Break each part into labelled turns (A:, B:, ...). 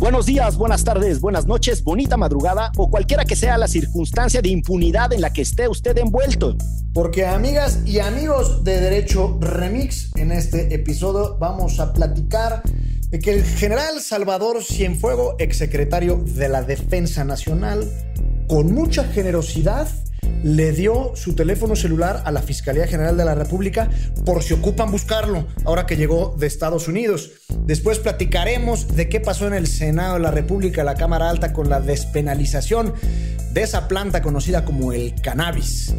A: Buenos días, buenas tardes, buenas noches, bonita madrugada o cualquiera que sea la circunstancia de impunidad en la que esté usted envuelto.
B: Porque amigas y amigos de Derecho Remix, en este episodio vamos a platicar de que el general Salvador Cienfuego, exsecretario de la Defensa Nacional, con mucha generosidad le dio su teléfono celular a la Fiscalía General de la República por si ocupan buscarlo, ahora que llegó de Estados Unidos. Después platicaremos de qué pasó en el Senado de la República, la Cámara Alta, con la despenalización de esa planta conocida como el cannabis.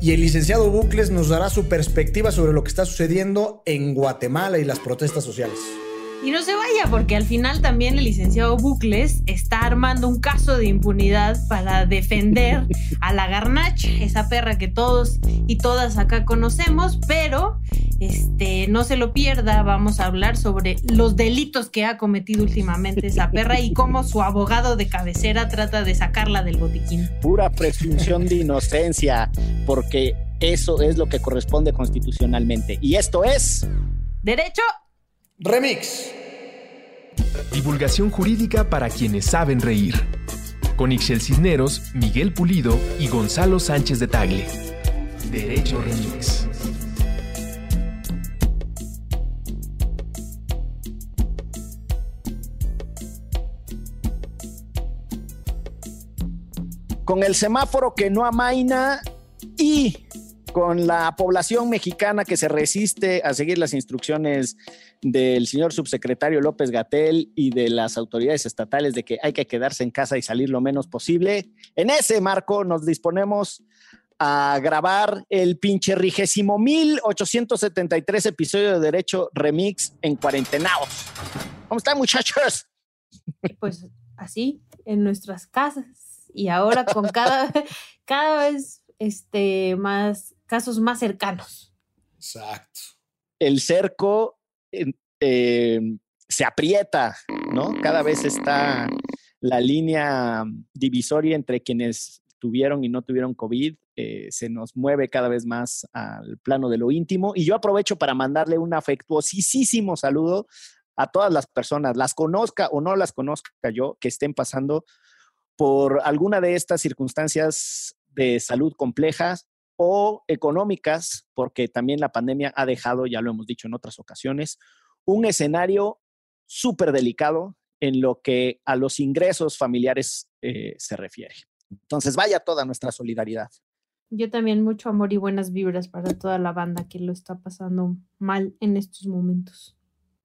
B: Y el licenciado Bucles nos dará su perspectiva sobre lo que está sucediendo en Guatemala y las protestas sociales.
C: Y no se vaya, porque al final también el licenciado Bucles está armando un caso de impunidad para defender a la Garnache, esa perra que todos y todas acá conocemos, pero este, no se lo pierda, vamos a hablar sobre los delitos que ha cometido últimamente esa perra y cómo su abogado de cabecera trata de sacarla del botiquín.
A: Pura presunción de inocencia, porque eso es lo que corresponde constitucionalmente. Y esto es...
C: Derecho
B: Remix.
D: Divulgación jurídica para quienes saben reír. Con Ixel Cisneros, Miguel Pulido y Gonzalo Sánchez de Tagle. Derecho Remix.
A: Con el semáforo que no amaina y con la población mexicana que se resiste a seguir las instrucciones del señor subsecretario López Gatel y de las autoridades estatales de que hay que quedarse en casa y salir lo menos posible. En ese marco nos disponemos a grabar el pinche rigésimo 1873 episodio de Derecho Remix en cuarentenaos. ¿Cómo están muchachos?
C: Pues así, en nuestras casas y ahora con cada, cada vez este, más casos más cercanos.
B: Exacto.
A: El cerco eh, se aprieta, ¿no? Cada vez está la línea divisoria entre quienes tuvieron y no tuvieron COVID, eh, se nos mueve cada vez más al plano de lo íntimo. Y yo aprovecho para mandarle un afectuosísimo saludo a todas las personas, las conozca o no las conozca yo, que estén pasando por alguna de estas circunstancias de salud complejas o económicas, porque también la pandemia ha dejado, ya lo hemos dicho en otras ocasiones, un escenario súper delicado en lo que a los ingresos familiares eh, se refiere. Entonces, vaya toda nuestra solidaridad.
C: Yo también mucho amor y buenas vibras para toda la banda que lo está pasando mal en estos momentos.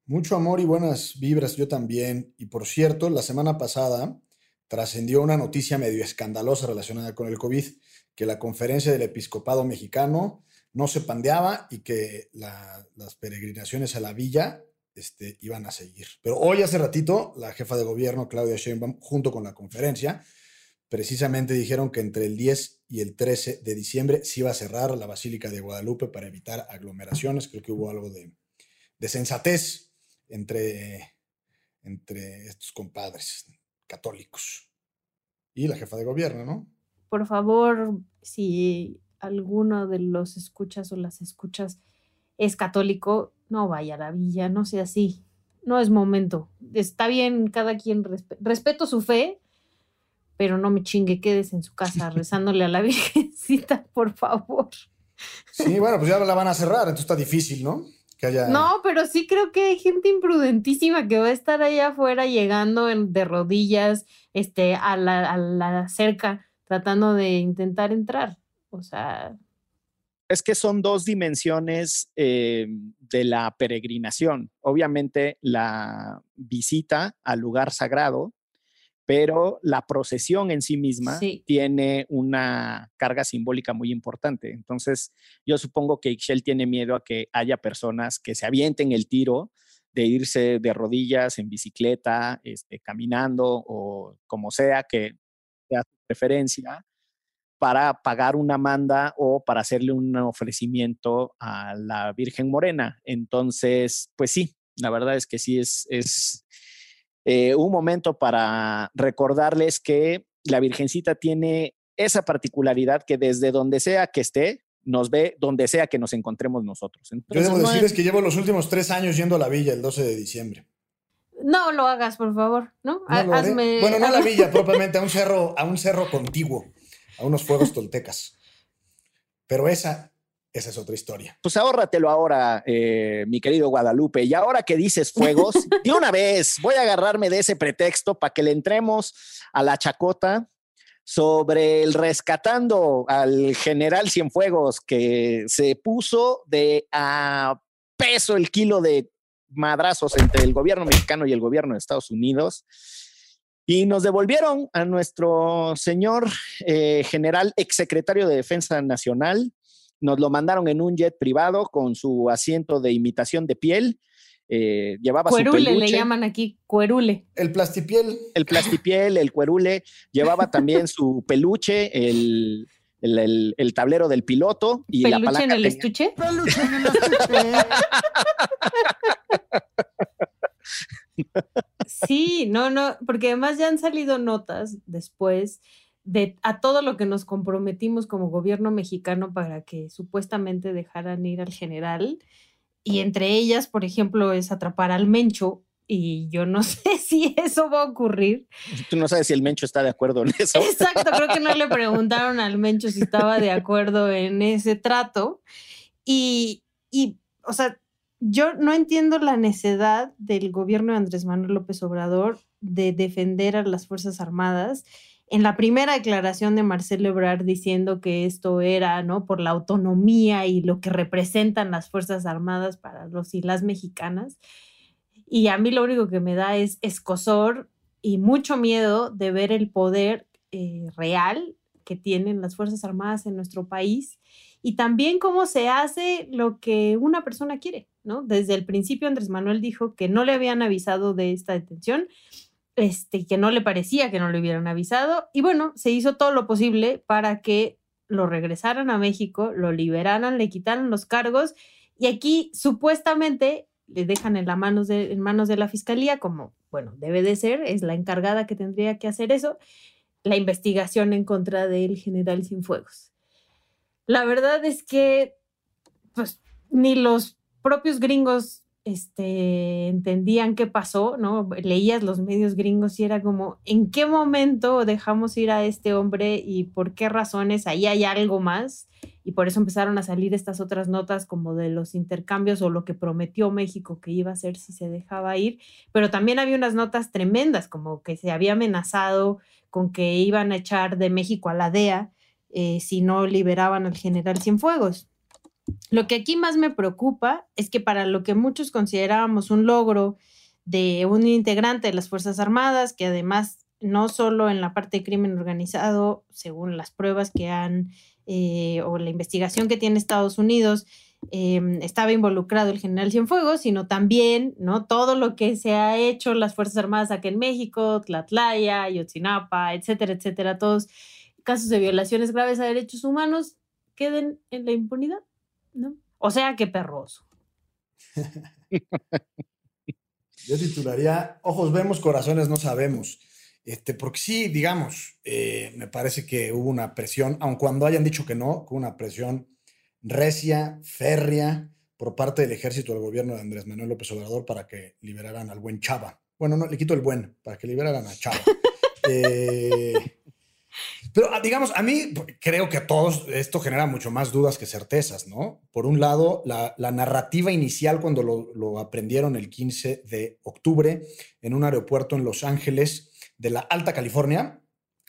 B: Mucho amor y buenas vibras yo también. Y por cierto, la semana pasada trascendió una noticia medio escandalosa relacionada con el COVID que la conferencia del episcopado mexicano no se pandeaba y que las peregrinaciones a la villa este, iban a seguir. Pero hoy, hace ratito, la jefa de gobierno, Claudia Sheinbaum, junto con la conferencia, precisamente dijeron que entre el 10 y el 13 de diciembre se iba a cerrar la Basílica de Guadalupe para evitar aglomeraciones. Creo que hubo algo de, sensatez entre, entre estos compadres católicos y la jefa de gobierno, ¿no?
C: Por favor, si alguno de los escuchas o las escuchas es católico, no vaya a la villa, no sea así. No es momento. Está bien, cada quien respeto su fe, pero no me chingue, quedes en su casa rezándole a la Virgencita, por favor.
B: Sí, bueno, pues ya la van a cerrar, entonces está difícil, ¿no?
C: Que haya... No, pero sí creo que hay gente imprudentísima que va a estar allá afuera llegando de rodillas este, a, la, a la cerca tratando de intentar entrar. O sea...
A: Es que son dos dimensiones eh, de la peregrinación. Obviamente la visita al lugar sagrado, pero la procesión en sí misma tiene una carga simbólica muy importante. Entonces, yo supongo que Ixchel tiene miedo a que haya personas que se avienten el tiro de irse de rodillas en bicicleta, este, caminando o como sea, que preferencia para pagar una manda o para hacerle un ofrecimiento a la Virgen Morena. Entonces, pues sí, la verdad es que sí es, es eh, un momento para recordarles que la Virgencita tiene esa particularidad que desde donde sea que esté, nos ve donde sea que nos encontremos nosotros.
B: Yo debo decirles que llevo los últimos tres años yendo a la villa el 12 de diciembre.
C: No lo hagas, por favor, ¿no?
B: bueno, no a la villa propiamente, a un cerro, a un cerro contiguo, a unos fuegos toltecas. Pero esa, esa es otra historia.
A: Pues ahórratelo ahora, eh, mi querido Guadalupe. Y ahora que dices fuegos, de una vez voy a agarrarme de ese pretexto para que le entremos a la chacota sobre el rescatando al general Cienfuegos que se puso de a peso el kilo de madrazos entre el gobierno mexicano y el gobierno de Estados Unidos. Y nos devolvieron a nuestro señor eh, general exsecretario de Defensa Nacional. Nos lo mandaron en un jet privado con su asiento de imitación de piel eh, llevaba
C: cuerule le llaman aquí, cuerule.
B: El plastipiel.
A: El plastipiel, el cuerule. Llevaba también su peluche, el, tablero del piloto y
C: la palanca. en el estuche? Peluche en el estuche. sí, no, no, porque además ya han salido notas después de a todo lo que nos comprometimos como gobierno mexicano para que supuestamente dejaran ir al general y entre ellas, por ejemplo, es atrapar al Mencho. Y yo no sé si eso va a ocurrir.
A: Tú no sabes si el Mencho está de acuerdo en eso.
C: Exacto, creo que no le preguntaron al Mencho si estaba de acuerdo en ese trato. Y, y, o sea, yo no entiendo la necedad del gobierno de Andrés Manuel López Obrador de defender a las Fuerzas Armadas en la primera declaración de Marcelo Ebrard diciendo que esto era, ¿no? Por la autonomía y lo que representan las Fuerzas Armadas para los y las mexicanas. Y a mí lo único que me da es escosor y mucho miedo de ver el poder eh, real que tienen las Fuerzas Armadas en nuestro país y también cómo se hace lo que una persona quiere, Desde el principio Andrés Manuel dijo que no le habían avisado de esta detención este, que no le parecía que no le hubieran avisado. Y bueno, se hizo todo lo posible para que lo regresaran a México, lo liberaran, le quitaran los cargos y aquí supuestamente le dejan en, manos de, en manos de la fiscalía, como, bueno, debe de ser, es la encargada que tendría que hacer eso, la investigación en contra del general Cienfuegos. La verdad es que, pues, ni los propios gringos este, entendían qué pasó, ¿no? Leías los medios gringos y era como, ¿en qué momento dejamos ir a este hombre y por qué razones? Ahí hay algo más. Y por eso empezaron a salir estas otras notas como de los intercambios o lo que prometió México que iba a hacer si se dejaba ir. Pero también había unas notas tremendas, como que se había amenazado con que iban a echar de México a la DEA eh, si no liberaban al general Cienfuegos. Lo que aquí más me preocupa es que para lo que muchos considerábamos un logro de un integrante de las Fuerzas Armadas, que además no solo en la parte de crimen organizado, según las pruebas que han eh, o la investigación que tiene Estados Unidos, em, estaba involucrado el general Cienfuegos, sino también ¿no? todo lo que se ha hecho las Fuerzas Armadas aquí en México, Tlatlaya, Yotzinapa, etcétera, etcétera, todos casos de violaciones graves a derechos humanos queden en la impunidad. ¿No? O sea, qué perroso.
B: Yo titularía Ojos vemos, corazones no sabemos. Este, porque sí, digamos, eh, me parece que hubo una presión, aun cuando hayan dicho que no, hubo una presión recia, férrea, por parte del ejército del gobierno de Andrés Manuel López Obrador para que liberaran al buen Chava. Bueno, no, le quito el buen, para que liberaran a Chava. eh, pero ah, digamos, a mí creo que a todos esto genera mucho más dudas que certezas, ¿no? Por un lado, la, narrativa inicial cuando lo, aprendieron el 15 de octubre en un aeropuerto en Los Ángeles de la Alta California,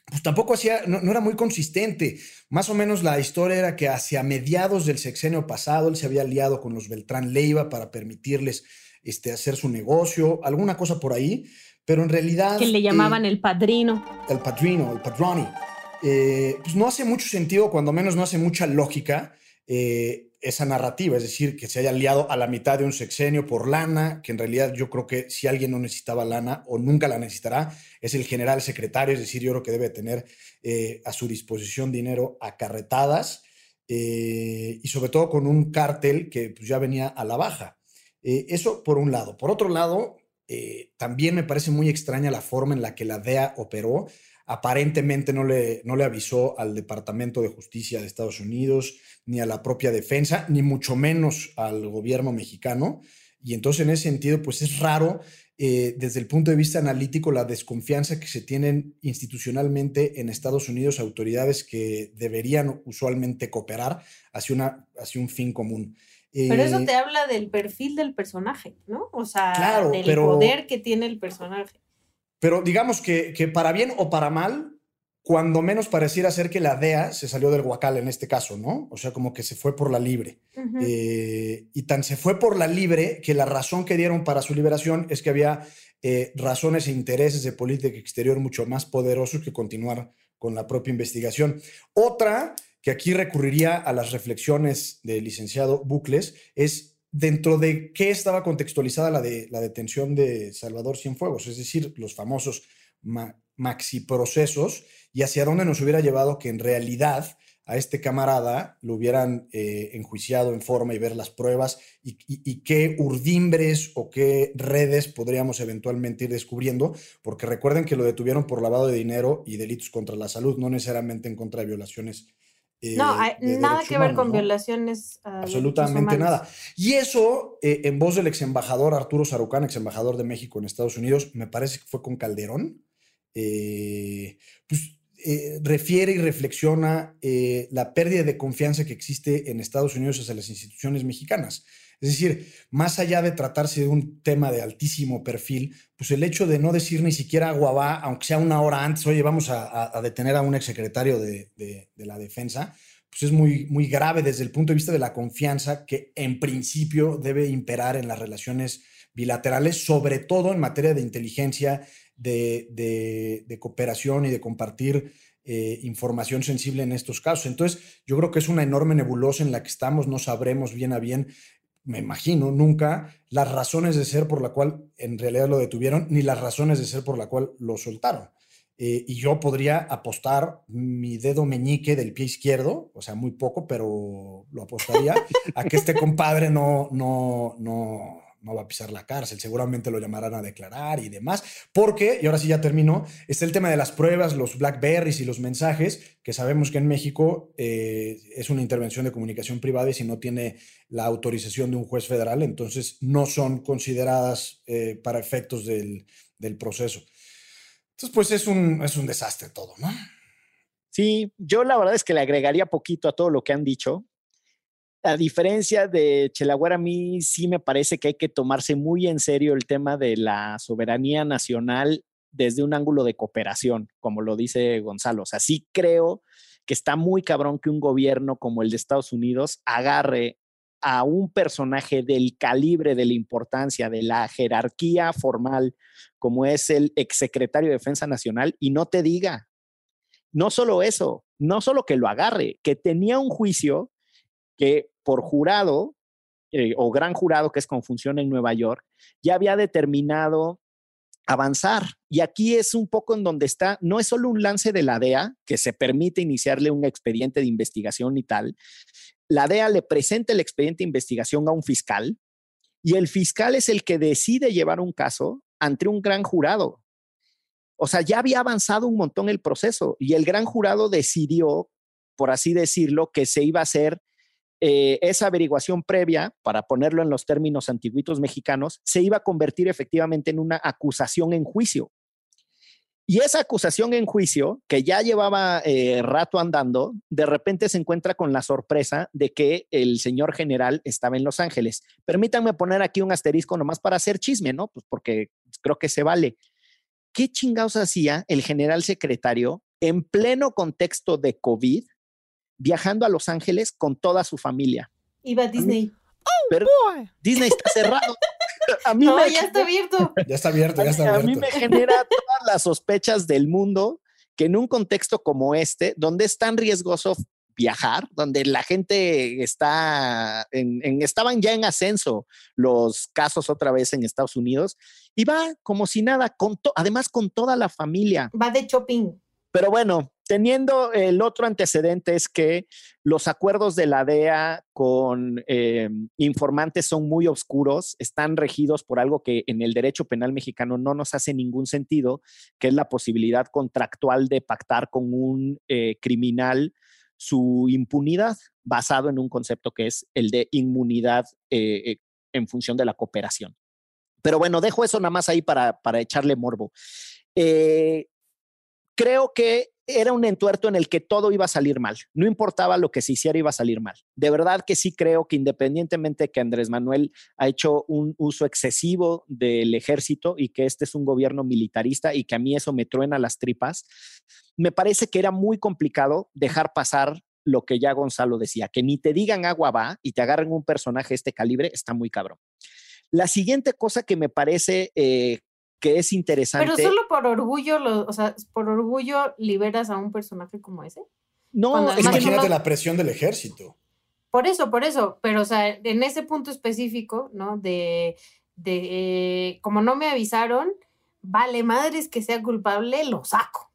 B: pues tampoco hacía, no, era muy consistente. Más o menos la historia era que hacia mediados del sexenio pasado él se había aliado con los Beltrán Leiva para permitirles este, hacer su negocio, alguna cosa por ahí, pero en realidad...
C: Que le llamaban eh, el padrino.
B: El padrino, el padroni. Eh, pues no hace mucho sentido, cuando menos no hace mucha lógica eh, esa narrativa, es decir, que se haya liado a la mitad de un sexenio por lana, que en realidad yo creo que si alguien no necesitaba lana o nunca la necesitará, es el general secretario, es decir, yo creo que debe tener a su disposición dinero acarretadas y sobre todo con un cártel que pues, ya venía a la baja. eso por un lado. Por otro lado, también me parece muy extraña la forma en la que la DEA operó aparentemente no le, no le avisó al Departamento de Justicia de Estados Unidos, ni a la propia defensa, ni mucho menos al gobierno mexicano. Y entonces en ese sentido, pues es raro eh, desde el punto de vista analítico la desconfianza que se tienen institucionalmente en Estados Unidos autoridades que deberían usualmente cooperar hacia, una, hacia un fin común.
C: Pero eso
B: Eh,
C: te habla del perfil del personaje, ¿no? O sea,
B: Claro,
C: del
B: pero-
C: poder que tiene el personaje.
B: Pero digamos que, que para bien o para mal, cuando menos pareciera ser que la DEA se salió del guacal en este caso, ¿no? O sea, como que se fue por la libre. Eh, y tan se fue por la libre que la razón que dieron para su liberación es que había eh, razones e intereses de política exterior mucho más poderosos que continuar con la propia investigación. Otra que aquí recurriría a las reflexiones del licenciado Bucles es dentro de qué estaba contextualizada la, de, la detención de Salvador Cienfuegos, es decir, los famosos ma- maxiprocesos y hacia dónde nos hubiera llevado que en realidad a este camarada lo hubieran eh, enjuiciado en forma y ver las pruebas y, y- y qué urdimbres o qué redes podríamos eventualmente ir descubriendo, porque recuerden que lo detuvieron por lavado de dinero y delitos contra la salud, no necesariamente en contra de violaciones. Eh,
C: no, hay
B: de
C: nada que ver con
B: ¿no?
C: violaciones.
B: Absolutamente nada. Y eso, eh, en voz del ex embajador Arturo Sarucán, ex embajador de México en Estados Unidos, me parece que fue con Calderón, eh, pues eh, refiere y reflexiona eh, la pérdida de confianza que existe en Estados Unidos hacia las instituciones mexicanas. Es decir, más allá de tratarse de un tema de altísimo perfil, pues el hecho de no decir ni siquiera agua va, aunque sea una hora antes, oye, vamos a detener a un exsecretario de, de, de la defensa, pues es muy, muy grave desde el punto de vista de la confianza que en principio debe imperar en las relaciones bilaterales, sobre todo en materia de inteligencia, de, de- cooperación y de compartir eh, información sensible en estos casos. Entonces, yo creo que es una enorme nebulosa en la que estamos, no sabremos bien a bien, me imagino, nunca las razones de ser por la cual en realidad lo detuvieron, ni las razones de ser por la cual lo soltaron. Eh, y yo podría apostar mi dedo meñique del pie izquierdo, o sea, muy poco, pero lo apostaría a que este compadre no, no, no, no va a pisar la cárcel. Seguramente lo llamarán a declarar y demás. Porque, y ahora sí ya termino, está el tema de las pruebas, los Blackberries y los mensajes, que sabemos que en México eh, es una intervención de comunicación privada y si no tiene la autorización de un juez federal, entonces no son consideradas eh, para efectos del, del proceso. Entonces, pues es un, es un desastre todo, ¿no?
A: Sí, yo la verdad es que le agregaría poquito a todo lo que han dicho. A diferencia de Chelagüera, a mí sí me parece que hay que tomarse muy en serio el tema de la soberanía nacional desde un ángulo de cooperación, como lo dice Gonzalo. O sea, sí creo que está muy cabrón que un gobierno como el de Estados Unidos agarre a un personaje del calibre, de la importancia, de la jerarquía formal, como es el exsecretario de Defensa Nacional, y no te diga, no solo eso, no solo que lo agarre, que tenía un juicio que por jurado eh, o gran jurado, que es con función en Nueva York, ya había determinado avanzar. Y aquí es un poco en donde está, no es solo un lance de la DEA, que se permite iniciarle un expediente de investigación y tal. La DEA le presenta el expediente de investigación a un fiscal y el fiscal es el que decide llevar un caso ante un gran jurado. O sea, ya había avanzado un montón el proceso y el gran jurado decidió, por así decirlo, que se iba a hacer eh, esa averiguación previa, para ponerlo en los términos antiguitos mexicanos, se iba a convertir efectivamente en una acusación en juicio. Y esa acusación en juicio, que ya llevaba eh, rato andando, de repente se encuentra con la sorpresa de que el señor general estaba en Los Ángeles. Permítanme poner aquí un asterisco nomás para hacer chisme, ¿no? Pues porque creo que se vale. ¿Qué chingados hacía el general secretario en pleno contexto de COVID viajando a Los Ángeles con toda su familia?
C: Iba a Disney.
A: Pero Disney está cerrado. A mí
C: No,
A: me
C: ya está abierto.
B: Ya está abierto, ya está
A: a mí
B: abierto.
A: me genera todas las sospechas del mundo que en un contexto como este, donde es tan riesgoso viajar, donde la gente está en, en- estaban ya en ascenso los casos otra vez en Estados Unidos, y va como si nada, con to- además con toda la familia.
C: Va de shopping.
A: Pero bueno, teniendo el otro antecedente es que los acuerdos de la DEA con eh, informantes son muy oscuros, están regidos por algo que en el derecho penal mexicano no nos hace ningún sentido, que es la posibilidad contractual de pactar con un eh, criminal su impunidad, basado en un concepto que es el de inmunidad eh, en función de la cooperación. Pero bueno, dejo eso nada más ahí para, para echarle morbo. Creo que era un entuerto en el que todo iba a salir mal. No importaba lo que se hiciera, iba a salir mal. De verdad que sí creo que independientemente de que Andrés Manuel ha hecho un uso excesivo del ejército y que este es un gobierno militarista y que a mí eso me truena las tripas, me parece que era muy complicado dejar pasar lo que ya Gonzalo decía, que ni te digan agua va y te agarren un personaje de este calibre, está muy cabrón. La siguiente cosa que me parece eh, que es interesante.
C: Pero solo por orgullo, o sea, por orgullo liberas a un personaje como ese.
B: No, imagínate la presión del ejército.
C: Por eso, por eso, pero o sea, en ese punto específico, ¿no? De, de como no me avisaron, vale madres que sea culpable, lo saco.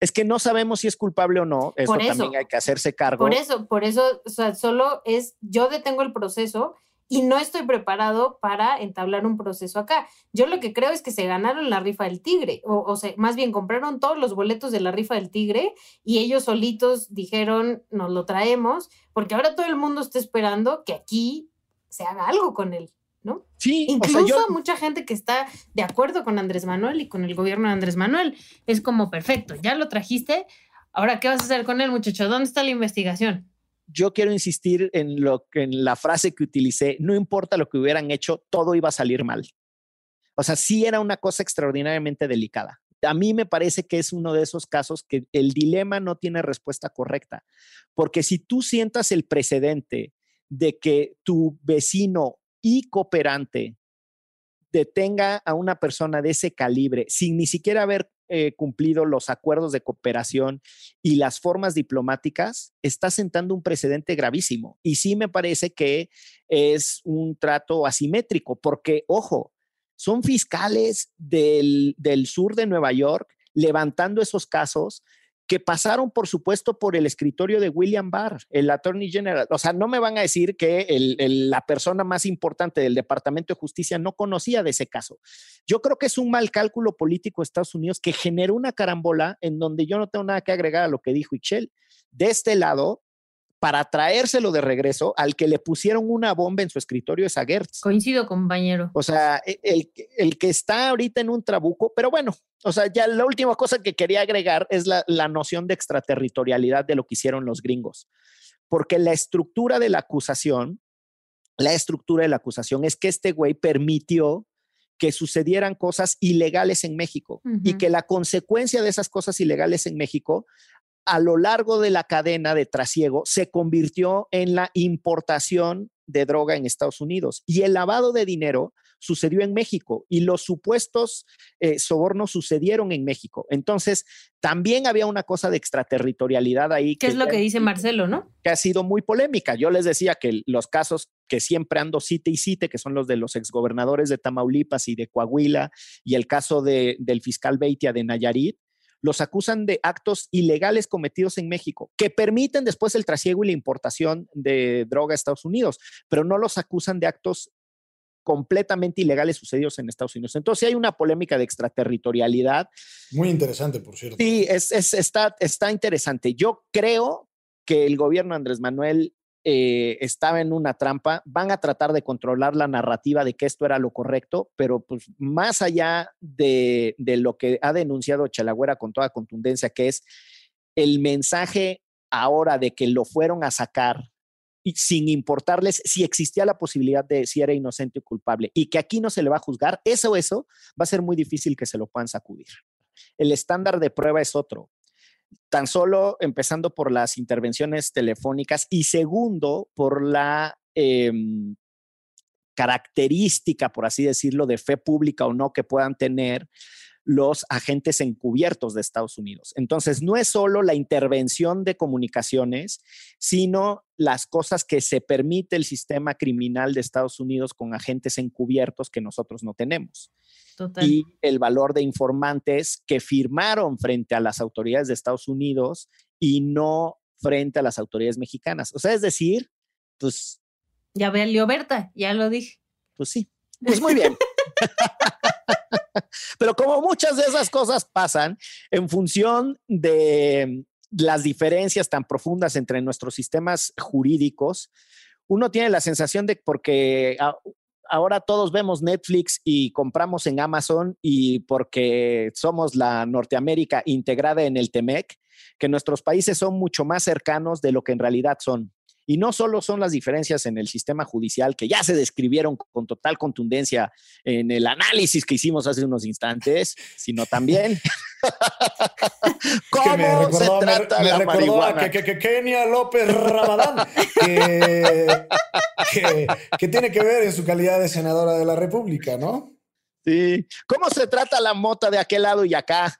A: Es que no sabemos si es culpable o no, eso, eso también hay que hacerse cargo.
C: Por eso, por eso, o sea, solo es, yo detengo el proceso y no estoy preparado para entablar un proceso acá. Yo lo que creo es que se ganaron la rifa del tigre, o, o sea, más bien compraron todos los boletos de la rifa del tigre y ellos solitos dijeron, nos lo traemos, porque ahora todo el mundo está esperando que aquí se haga algo con él. ¿no?
A: Sí,
C: incluso mucha gente que está de acuerdo con Andrés Manuel y con el gobierno de Andrés Manuel. Es como perfecto, ya lo trajiste. Ahora, ¿qué vas a hacer con él, muchacho? ¿Dónde está la investigación?
A: Yo quiero insistir en, lo, en la frase que utilicé, no importa lo que hubieran hecho, todo iba a salir mal. O sea, sí era una cosa extraordinariamente delicada. A mí me parece que es uno de esos casos que el dilema no tiene respuesta correcta, porque si tú sientas el precedente de que tu vecino y cooperante detenga a una persona de ese calibre sin ni siquiera haber eh, cumplido los acuerdos de cooperación y las formas diplomáticas, está sentando un precedente gravísimo. Y sí me parece que es un trato asimétrico, porque, ojo, son fiscales del, del sur de Nueva York levantando esos casos que pasaron, por supuesto, por el escritorio de William Barr, el Attorney General. O sea, no me van a decir que la persona más importante del Departamento de Justicia no conocía de ese caso. Yo creo que es un mal cálculo político de Estados Unidos que generó una carambola en donde yo no tengo nada que agregar a lo que dijo Ixchel. De este lado, para traérselo de regreso al que le pusieron una bomba en su escritorio es a Gertz.
C: Coincido, compañero.
A: O sea, e, el, el, que está ahorita en un trabuco, pero bueno, o sea, ya la última cosa que quería agregar es la, la noción de extraterritorialidad de lo que hicieron los gringos, porque la estructura de la acusación, la estructura de la acusación es que este güey permitió que sucedieran cosas ilegales en México y que la consecuencia de esas cosas ilegales en México a lo largo de la cadena de trasiego se convirtió en la importación de droga en Estados Unidos y el lavado de dinero sucedió en México y los supuestos eh, sobornos sucedieron en México. Entonces, también había una cosa de extraterritorialidad ahí.
C: ¿Qué es lo que dice Marcelo, no?
A: Que ha sido muy polémica. Yo les decía que los casos que siempre ando cite y cite, que son los de los exgobernadores de Tamaulipas y de Coahuila, y el caso de, del fiscal Beitia de Nayarit, los acusan de actos ilegales cometidos en México, que permiten después el trasiego y la importación de droga a Estados Unidos, pero no los acusan de actos completamente ilegales sucedidos en Estados Unidos. Entonces hay una polémica de extraterritorialidad.
B: Muy interesante, por cierto.
A: Sí, es, está, está interesante. Yo creo que el gobierno de Andrés Manuel eh, estaba en una trampa, van a tratar de controlar la narrativa de que esto era lo correcto, pero pues más allá de, lo que ha denunciado Chalagüera con toda contundencia, que es el mensaje ahora de que lo fueron a sacar sin importarles si existía la posibilidad de si era inocente o culpable y que aquí no se le va a juzgar, eso, eso va a ser muy difícil que se lo puedan sacudir. El estándar de prueba es otro tan solo empezando por las intervenciones telefónicas y segundo, por la em, característica, por así decirlo, de fe pública o no que puedan tener los agentes encubiertos de Estados Unidos. Entonces, no es solo la intervención de comunicaciones, sino las cosas que se permite el sistema criminal de Estados Unidos con agentes encubiertos que nosotros no tenemos y el valor de informantes que firmaron frente a las autoridades de Estados Unidos y no frente a las autoridades mexicanas. O sea, es decir, pues...
C: Ya ve Berta, ya lo dije.
A: Pues sí, pues muy bien. Pero como muchas de esas cosas pasan en función de las diferencias tan profundas entre nuestros sistemas jurídicos, uno tiene la sensación de porque ahora todos vemos Netflix y compramos en Amazon y porque somos la Norteamérica integrada en el TEMEC, que nuestros países son mucho más cercanos de lo que en realidad son. Y no solo son las diferencias en el sistema judicial, que ya se describieron con total contundencia en el análisis que hicimos hace unos instantes, sino también cómo se trata la marihuana.
B: Que, que, Kenia López Rabadán, que tiene que ver en su calidad de senadora de la República, ¿no?
A: Sí. ¿Cómo se trata la mota de aquel lado y acá?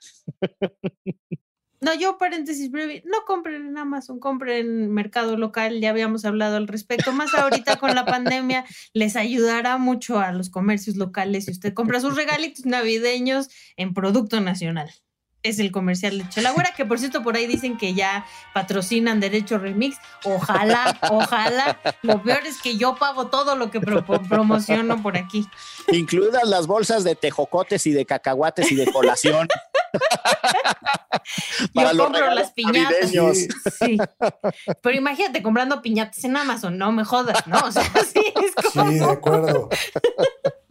C: No, yo paréntesis breve, no compren en Amazon, compren en mercado local, ya habíamos hablado al respecto, más ahorita con la pandemia les ayudará mucho a los comercios locales si usted compra sus regalitos navideños en producto nacional. Es el comercial de Chalagüera, que por cierto por ahí dicen que ya patrocinan Derecho Remix. Ojalá, ojalá. Lo peor es que yo pago todo lo que promociono por aquí.
A: Incluidas las bolsas de tejocotes y de cacahuates y de colación.
C: Para Yo compro las piñatas. Sí. Pero imagínate comprando piñatas en Amazon, no me jodas, ¿no? O sea, sí, es
B: como... Sí, de acuerdo.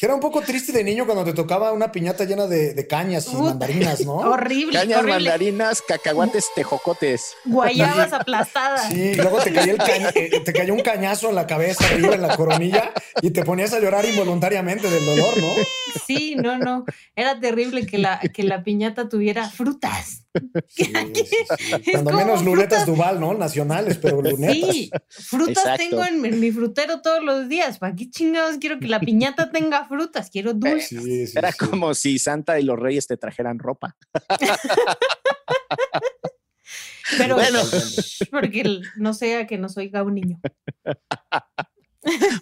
B: Que era un poco triste de niño cuando te tocaba una piñata llena de, cañas y mandarinas, ¿no?
C: Horrible.
A: Cañas, mandarinas, cacahuates, tejocotes.
C: Guayabas aplastadas.
B: Sí, luego te caía, eh, te cayó un cañazo en la cabeza, arriba en la coronilla, y te ponías a llorar involuntariamente del dolor, ¿no?
C: Sí, no, no. Era terrible que la, que la piñata tuviera frutas.
B: Cuando menos lunetas Duval, ¿no? Nacionales, pero lunetas. Sí,
C: frutas tengo en, mi frutero todos los días. ¿Para qué chingados quiero que la piñata tenga frutas? Quiero dulces.
A: Era como si Santa y los Reyes te trajeran ropa.
C: pero bueno, porque no sea que nos oiga un niño.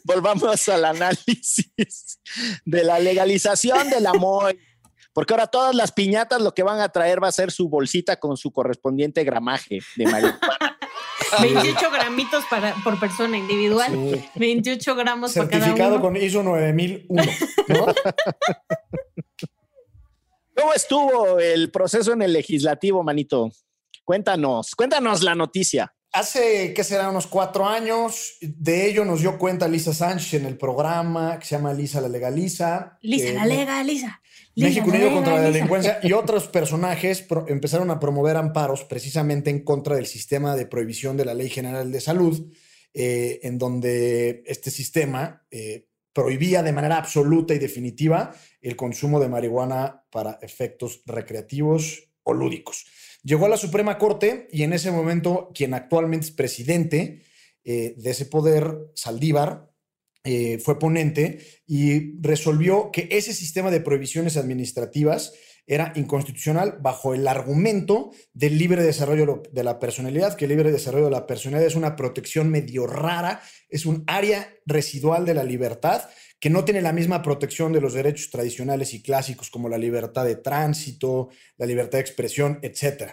A: Volvamos al análisis de la legalización del amor porque ahora todas las piñatas lo que van a traer va a ser su bolsita con su correspondiente gramaje de marihuana.
C: 28 gramitos para, por persona individual, 28 gramos por cada uno.
B: Certificado con ISO 9001, ¿no?
A: ¿Cómo estuvo el proceso en el legislativo, manito? Cuéntanos, cuéntanos la noticia.
B: Hace, ¿qué será? Unos cuatro años. De ello nos dio cuenta Lisa Sánchez en el programa que se llama Lisa la Legaliza.
C: Lisa la Legaliza.
B: México Unido contra la Delincuencia y otros personajes empezaron a promover amparos precisamente en contra del sistema de prohibición de la Ley General de Salud, eh, en donde este sistema eh, prohibía de manera absoluta y definitiva el consumo de marihuana para efectos recreativos o lúdicos. Llegó a la Suprema Corte y en ese momento quien actualmente es presidente eh, de ese poder, Saldívar, eh, fue ponente y resolvió que ese sistema de prohibiciones administrativas era inconstitucional bajo el argumento del libre desarrollo de la personalidad, que el libre desarrollo de la personalidad es una protección medio rara, es un área residual de la libertad que no tiene la misma protección de los derechos tradicionales y clásicos como la libertad de tránsito, la libertad de expresión, etc.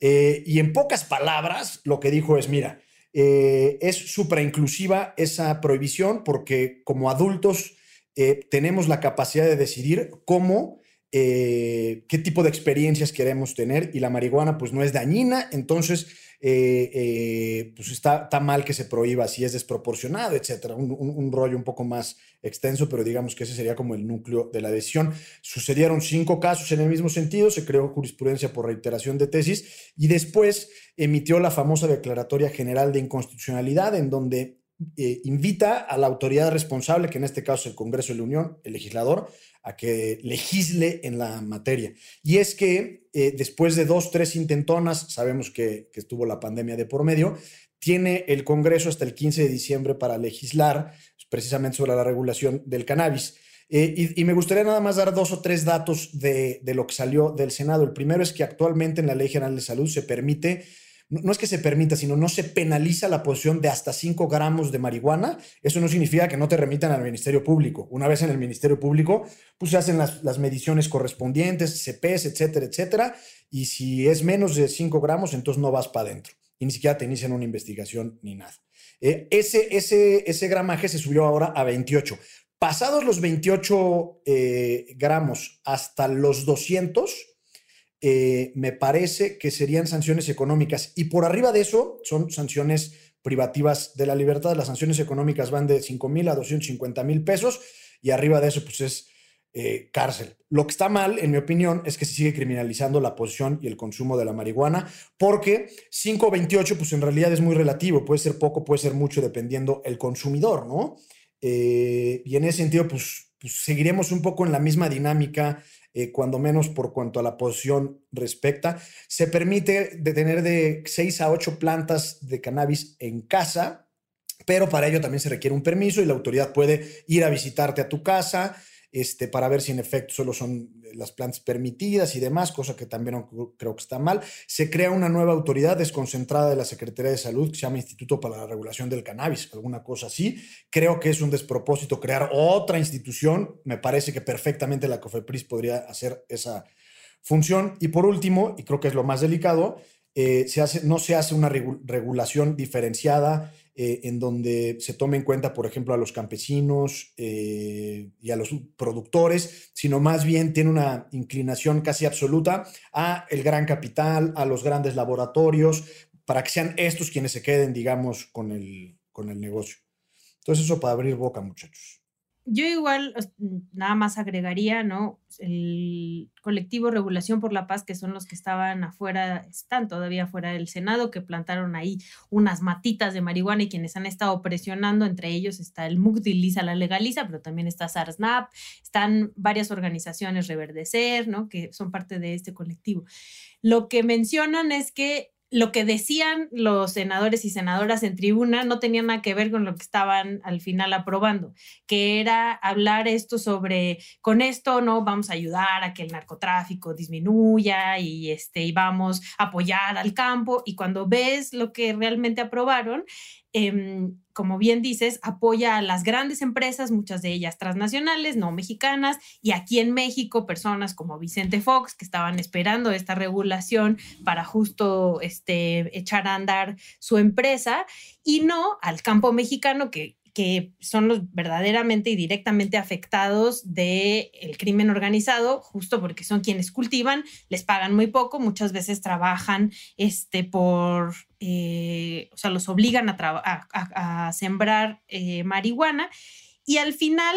B: Eh, y en pocas palabras, lo que dijo es, mira, eh, es inclusiva esa prohibición porque como adultos eh, tenemos la capacidad de decidir cómo, qué tipo de experiencias queremos tener y la marihuana pues no es dañina, entonces eh, eh, pues está, está, mal que se prohíba si es desproporcionado, etcétera. Un, rollo un poco más extenso, pero digamos que ese sería como el núcleo de la decisión. Sucedieron cinco casos en el mismo sentido, se creó jurisprudencia por reiteración de tesis y después emitió la famosa Declaratoria General de Inconstitucionalidad, en donde eh, invita a la autoridad responsable, que en este caso es el Congreso de la Unión, el legislador, a que legisle en la materia. Y es que eh, después de dos, tres intentonas, sabemos que, estuvo la pandemia de por medio, tiene el Congreso hasta el 15 de diciembre para legislar precisamente sobre la regulación del cannabis. Eh, y, me gustaría nada más dar dos o tres datos de, de lo que salió del Senado. El primero es que actualmente en la Ley General de Salud se permite no es que se permita, sino no se penaliza la posesión de hasta 5 gramos de marihuana. Eso no significa que no te remitan al Ministerio Público. Una vez en el Ministerio Público, pues se hacen las, mediciones correspondientes, CPs, etcétera, etcétera. Y si es menos de 5 gramos, entonces no vas para adentro. Y ni siquiera te inician una investigación ni nada. Eh, ese, ese, ese gramaje se subió ahora a 28. Pasados los 28 eh, gramos hasta los 200, eh, me parece que serían sanciones económicas. Y por arriba de eso son sanciones privativas de la libertad. Las sanciones económicas van de 5 mil a 250 mil pesos y arriba de eso pues es eh, cárcel. Lo que está mal, en mi opinión, es que se sigue criminalizando la posesión y el consumo de la marihuana, porque 528, pues en realidad es muy relativo, puede ser poco, puede ser mucho, dependiendo el consumidor, ¿no? Eh, y en ese sentido, pues, pues, seguiremos un poco en la misma dinámica, eh, cuando menos por cuanto a la posesión respecta. Se permite de tener de 6 a 8 plantas de cannabis en casa, pero para ello también se requiere un permiso y la autoridad puede ir a visitarte a tu casa este, para ver si en efecto solo son las plantas permitidas y demás, cosa que también creo que está mal. Se crea una nueva autoridad desconcentrada de la Secretaría de Salud que se llama Instituto para la Regulación del Cannabis, alguna cosa así. Creo que es un despropósito crear otra institución. Me parece que perfectamente la COFEPRIS podría hacer esa función. Y por último, y creo que es lo más delicado, eh, se hace, no se hace una regulación diferenciada eh, en donde se tome en cuenta, por ejemplo, a los campesinos eh, y a los productores, sino más bien tiene una inclinación casi absoluta a el gran capital, a los grandes laboratorios, para que sean estos quienes se queden, digamos, con el, con el negocio. Entonces eso para abrir boca, muchachos
C: yo igual nada más agregaría, ¿no? El colectivo Regulación por la Paz, que son los que estaban afuera, están todavía fuera del Senado, que plantaron ahí unas matitas de marihuana y quienes han estado presionando, entre ellos está el MUC Lisa la legaliza, pero también está SARSNAP, están varias organizaciones Reverdecer, ¿no? Que son parte de este colectivo. Lo que mencionan es que lo que decían los senadores y senadoras en tribuna no tenía nada que ver con lo que estaban al final aprobando, que era hablar esto sobre, con esto no vamos a ayudar a que el narcotráfico disminuya y, este, y vamos a apoyar al campo. Y cuando ves lo que realmente aprobaron, Em, como bien dices, apoya a las grandes empresas, muchas de ellas transnacionales, no mexicanas, y aquí en México personas como Vicente Fox, que estaban esperando esta regulación para justo este, echar a andar su empresa, y no al campo mexicano que que son los verdaderamente y directamente afectados del el crimen organizado, justo porque son quienes cultivan, les pagan muy poco, muchas veces trabajan este, por, eh, o sea, los obligan a, a, sembrar eh, marihuana. Y al final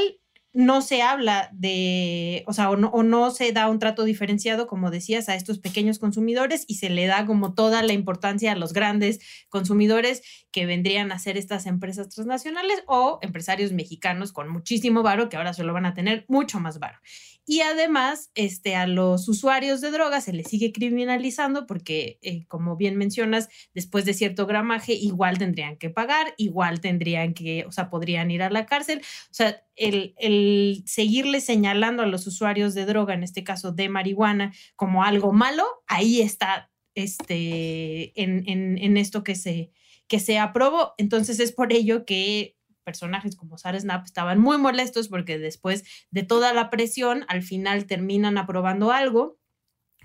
C: no se habla de, o sea, o no, se da un trato diferenciado, como decías, a estos pequeños consumidores y se le da como toda la importancia a los grandes consumidores que vendrían a ser estas empresas transnacionales o empresarios mexicanos con muchísimo varo que ahora solo van a tener mucho más varo. Y además, este, a los usuarios de drogas se les sigue criminalizando porque, eh, como bien mencionas, después de cierto gramaje, igual tendrían que pagar, igual tendrían que, o sea, podrían ir a la cárcel. O sea, el, el seguirle señalando a los usuarios de droga, en este caso de marihuana, como algo malo, ahí está este, en, en, esto que se, que se aprobó. Entonces es por ello que personajes como Sarah Snap estaban muy molestos porque después de toda la presión, al final terminan aprobando algo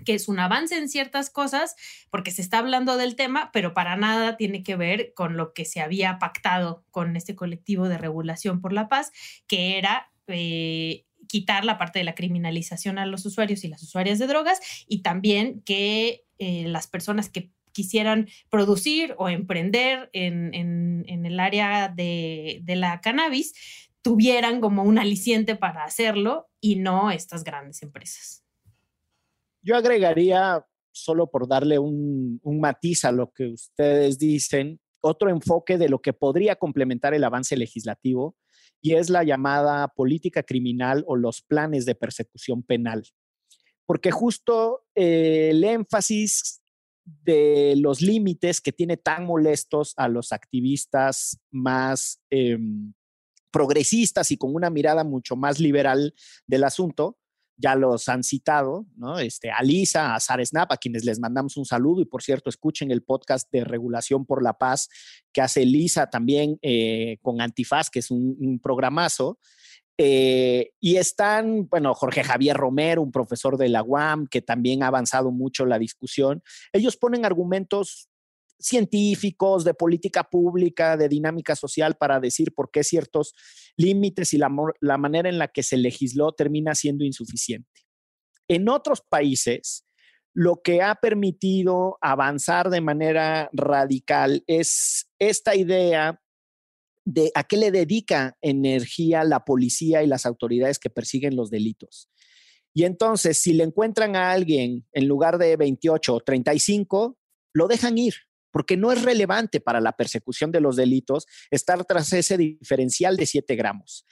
C: que es un avance en ciertas cosas, porque se está hablando del tema, pero para nada tiene que ver con lo que se había pactado con este colectivo de regulación por la paz, que era eh, quitar la parte de la criminalización a los usuarios y las usuarias de drogas y también que eh, las personas que quisieran producir o emprender en, el área de, de la cannabis tuvieran como un aliciente para hacerlo y no estas grandes empresas.
A: Yo agregaría, solo por darle un, un, matiz a lo que ustedes dicen, otro enfoque de lo que podría complementar el avance legislativo y es la llamada política criminal o los planes de persecución penal. Porque justo eh, el énfasis de los límites que tiene tan molestos a los activistas más em, progresistas y con una mirada mucho más liberal del asunto. Ya los han citado, ¿no? Este, a Lisa, a Sara Snap, a quienes les mandamos un saludo. Y por cierto, escuchen el podcast de Regulación por la Paz que hace Lisa también eh, con Antifaz, que es un, un programazo. Eh, y están, bueno, Jorge Javier Romero, un profesor de la UAM, que también ha avanzado mucho la discusión. Ellos ponen argumentos científicos, de política pública, de dinámica social para decir por qué ciertos límites y la, la manera en la que se legisló termina siendo insuficiente. En otros países, lo que ha permitido avanzar de manera radical es esta idea de a qué le dedica energía la policía y las autoridades que persiguen los delitos. Y entonces, si le encuentran a alguien en lugar de 28 o 35, lo dejan ir, porque no es relevante para la persecución de los delitos estar tras ese diferencial de 7 gramos.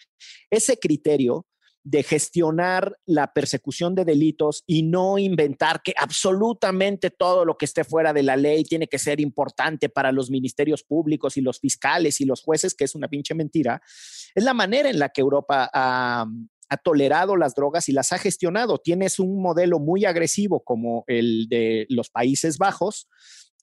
A: Ese criterio de gestionar la persecución de delitos y no inventar que absolutamente todo lo que esté fuera de la ley tiene que ser importante para los ministerios públicos y los fiscales y los jueces, que es una pinche mentira, es la manera en la que Europa ha, ha tolerado las drogas y las ha gestionado. Tienes un modelo muy agresivo como el de los Países Bajos,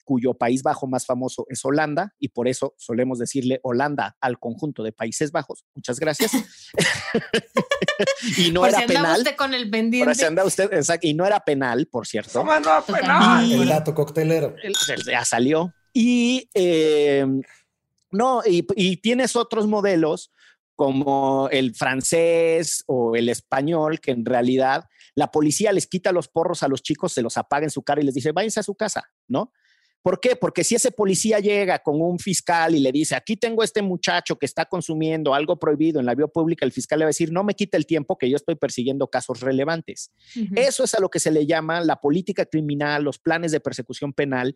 A: cuyo país bajo más famoso es Holanda, y por eso solemos decirle Holanda al conjunto de Países Bajos. Muchas gracias.
C: y no era penal. Usted con el pendiente.
A: anda usted, exacto, y no era penal, por cierto.
B: No, no penal. el dato coctelero.
A: Ya salió. Y eh, no, y, y tienes otros modelos como el francés o el español, que en realidad la policía les quita los porros a los chicos, se los apaga en su cara y les dice, váyanse a su casa, ¿no? ¿Por qué? Porque si ese policía llega con un fiscal y le dice, aquí tengo este muchacho que está consumiendo algo prohibido en la vía pública, el fiscal le va a decir, no me quita el tiempo que yo estoy persiguiendo casos relevantes. Eso es a lo que se le llama la política criminal, los planes de persecución penal.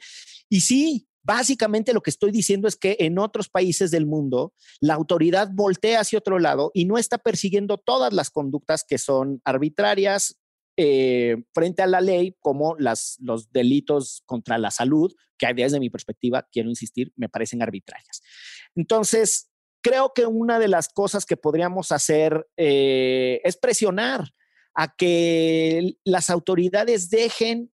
A: Y sí, básicamente lo que estoy diciendo es que en otros países del mundo la autoridad voltea hacia otro lado y no está persiguiendo todas las conductas que son arbitrarias, eh, frente a la ley como las, los delitos contra la salud, que desde mi perspectiva, quiero insistir, me parecen arbitrarias. Entonces, creo que una de las cosas que podríamos hacer eh, es presionar a que las autoridades dejen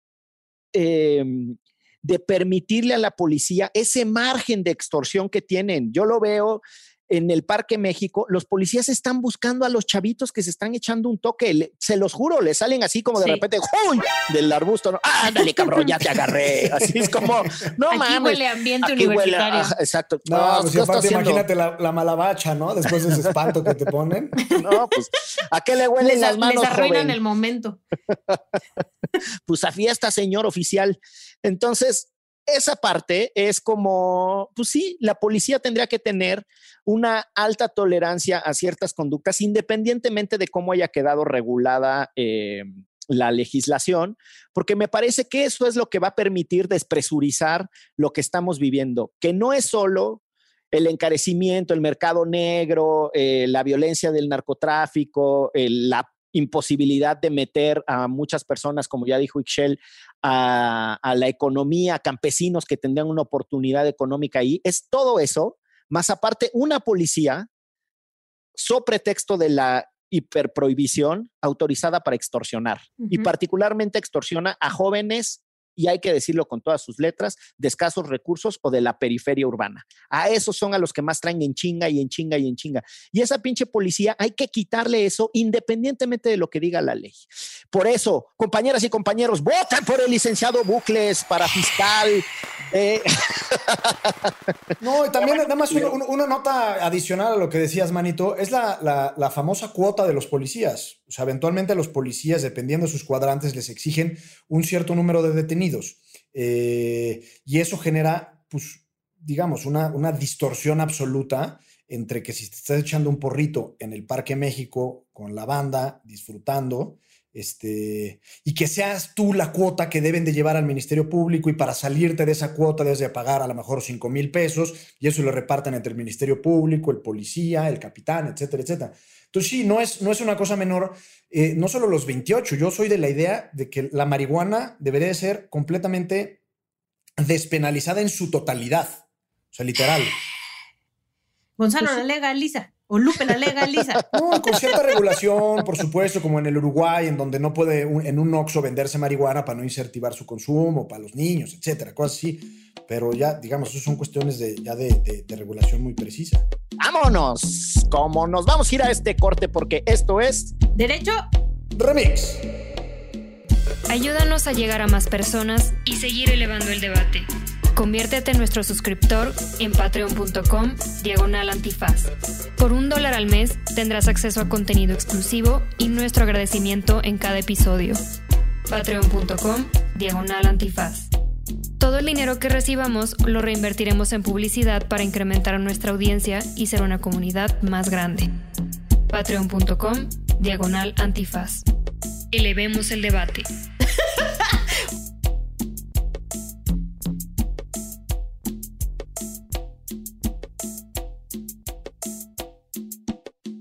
A: em, de permitirle a la policía ese margen de extorsión que tienen. Yo lo veo en el Parque México, los policías están buscando a los chavitos que se están echando un toque. se los juro, le salen así como de repente, ¡Uy! Del arbusto, ¿no? Ándale, cabrón, ya te agarré. Así es como, no
C: aquí huele ambiente universitario.
A: exacto.
B: No, pues aparte imagínate la, malabacha, ¿no? Después de ese espanto que te ponen.
A: No, pues, ¿a qué le huelen las manos,
C: Les arruinan el momento.
A: pues a fiesta, señor oficial. Entonces, esa parte es como, pues sí, la policía tendría que tener una alta tolerancia a ciertas conductas, independientemente de cómo haya quedado regulada eh, la legislación, porque me parece que eso es lo que va a permitir despresurizar lo que estamos viviendo, que no es solo el encarecimiento, el mercado negro, eh, la violencia del narcotráfico, la imposibilidad de meter a muchas personas, como ya dijo Ixchel, a, la economía, campesinos que tendrían una oportunidad económica ahí, es todo eso, más aparte una policía, so pretexto de la hiperprohibición, autorizada para extorsionar, y particularmente extorsiona a jóvenes y hay que decirlo con todas sus letras, de escasos recursos o de la periferia urbana. A esos son a los que más traen en chinga y en chinga y en chinga. Y esa pinche policía hay que quitarle eso independientemente de lo que diga la ley. Por eso, compañeras y compañeros, voten por el licenciado Bucles para fiscal.
B: no, y también nada más una, nota adicional a lo que decías, Manito, es la, la famosa cuota de los policías. O sea, eventualmente los policías, dependiendo de sus cuadrantes, les exigen un cierto número de detenidos. Eh, y eso genera, pues, digamos, una, distorsión absoluta entre que si te estás echando un porrito en el Parque México con la banda, disfrutando, este, y que seas tú la cuota que deben de llevar al Ministerio Público y para salirte de esa cuota debes de pagar a lo mejor 5 mil pesos y eso lo reparten entre el Ministerio Público, el policía, el capitán, etcétera, etcétera. Entonces sí, no es, no es una cosa menor, eh, no solo los 28, yo soy de la idea de que la marihuana debería ser completamente despenalizada en su totalidad, o sea, literal.
C: Gonzalo, pues la legaliza. O Lupe la legaliza.
B: No, con cierta regulación, por supuesto, como en el Uruguay, en donde no puede en un Oxxo venderse marihuana para no incentivar su consumo, para los niños, etcétera, cosas así. Pero ya, digamos, eso son cuestiones de, ya de, de regulación muy precisa.
A: ¡Vámonos! Como nos vamos a ir a este corte porque esto es...
C: Derecho
B: Remix.
E: Ayúdanos a llegar a más personas y seguir elevando el debate. Conviértete en nuestro suscriptor en patreon.com diagonal antifaz. Por un dólar al mes tendrás acceso a contenido exclusivo y nuestro agradecimiento en cada episodio. Patreon.com, diagonal antifaz. Todo el dinero que recibamos lo reinvertiremos en publicidad para incrementar nuestra audiencia y ser una comunidad más grande. Patreon.com, diagonal antifaz. Elevemos el debate.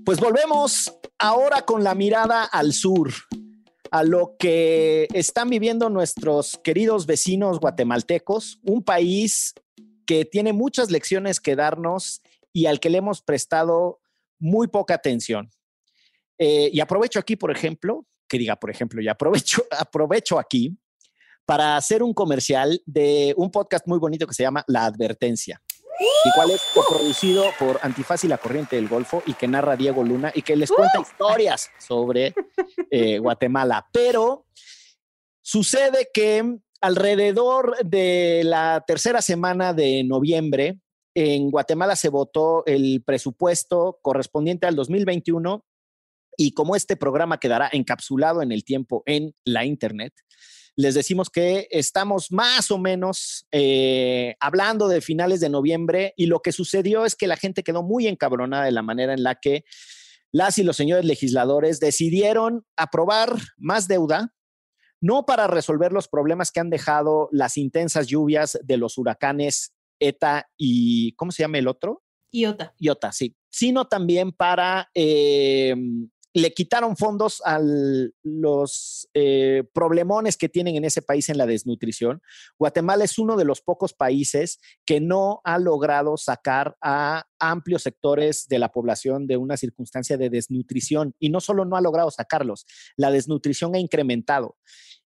A: Pues volvemos ahora con la mirada al sur, a lo que están viviendo nuestros queridos vecinos guatemaltecos, un país que tiene muchas lecciones que darnos y al que le hemos prestado muy poca atención. Eh, y aprovecho aquí, por ejemplo, que diga, por ejemplo, y aprovecho, aprovecho aquí para hacer un comercial de un podcast muy bonito que se llama La Advertencia y cual es coproducido por Antifaz y la Corriente del Golfo y que narra Diego Luna y que les cuenta historias sobre eh, Guatemala. Pero sucede que alrededor de la tercera semana de noviembre, en Guatemala se votó el presupuesto correspondiente al 2021 y como este programa quedará encapsulado en el tiempo en la Internet, les decimos que estamos más o menos eh, hablando de finales de noviembre y lo que sucedió es que la gente quedó muy encabronada de la manera en la que las y los señores legisladores decidieron aprobar más deuda, no para resolver los problemas que han dejado las intensas lluvias de los huracanes ETA y, ¿cómo se llama el otro?
C: Iota.
A: Iota, sí, sino también para eh, le quitaron fondos a los eh, problemones que tienen en ese país en la desnutrición. Guatemala es uno de los pocos países que no ha logrado sacar a amplios sectores de la población de una circunstancia de desnutrición y no solo no ha logrado sacarlos, la desnutrición ha incrementado.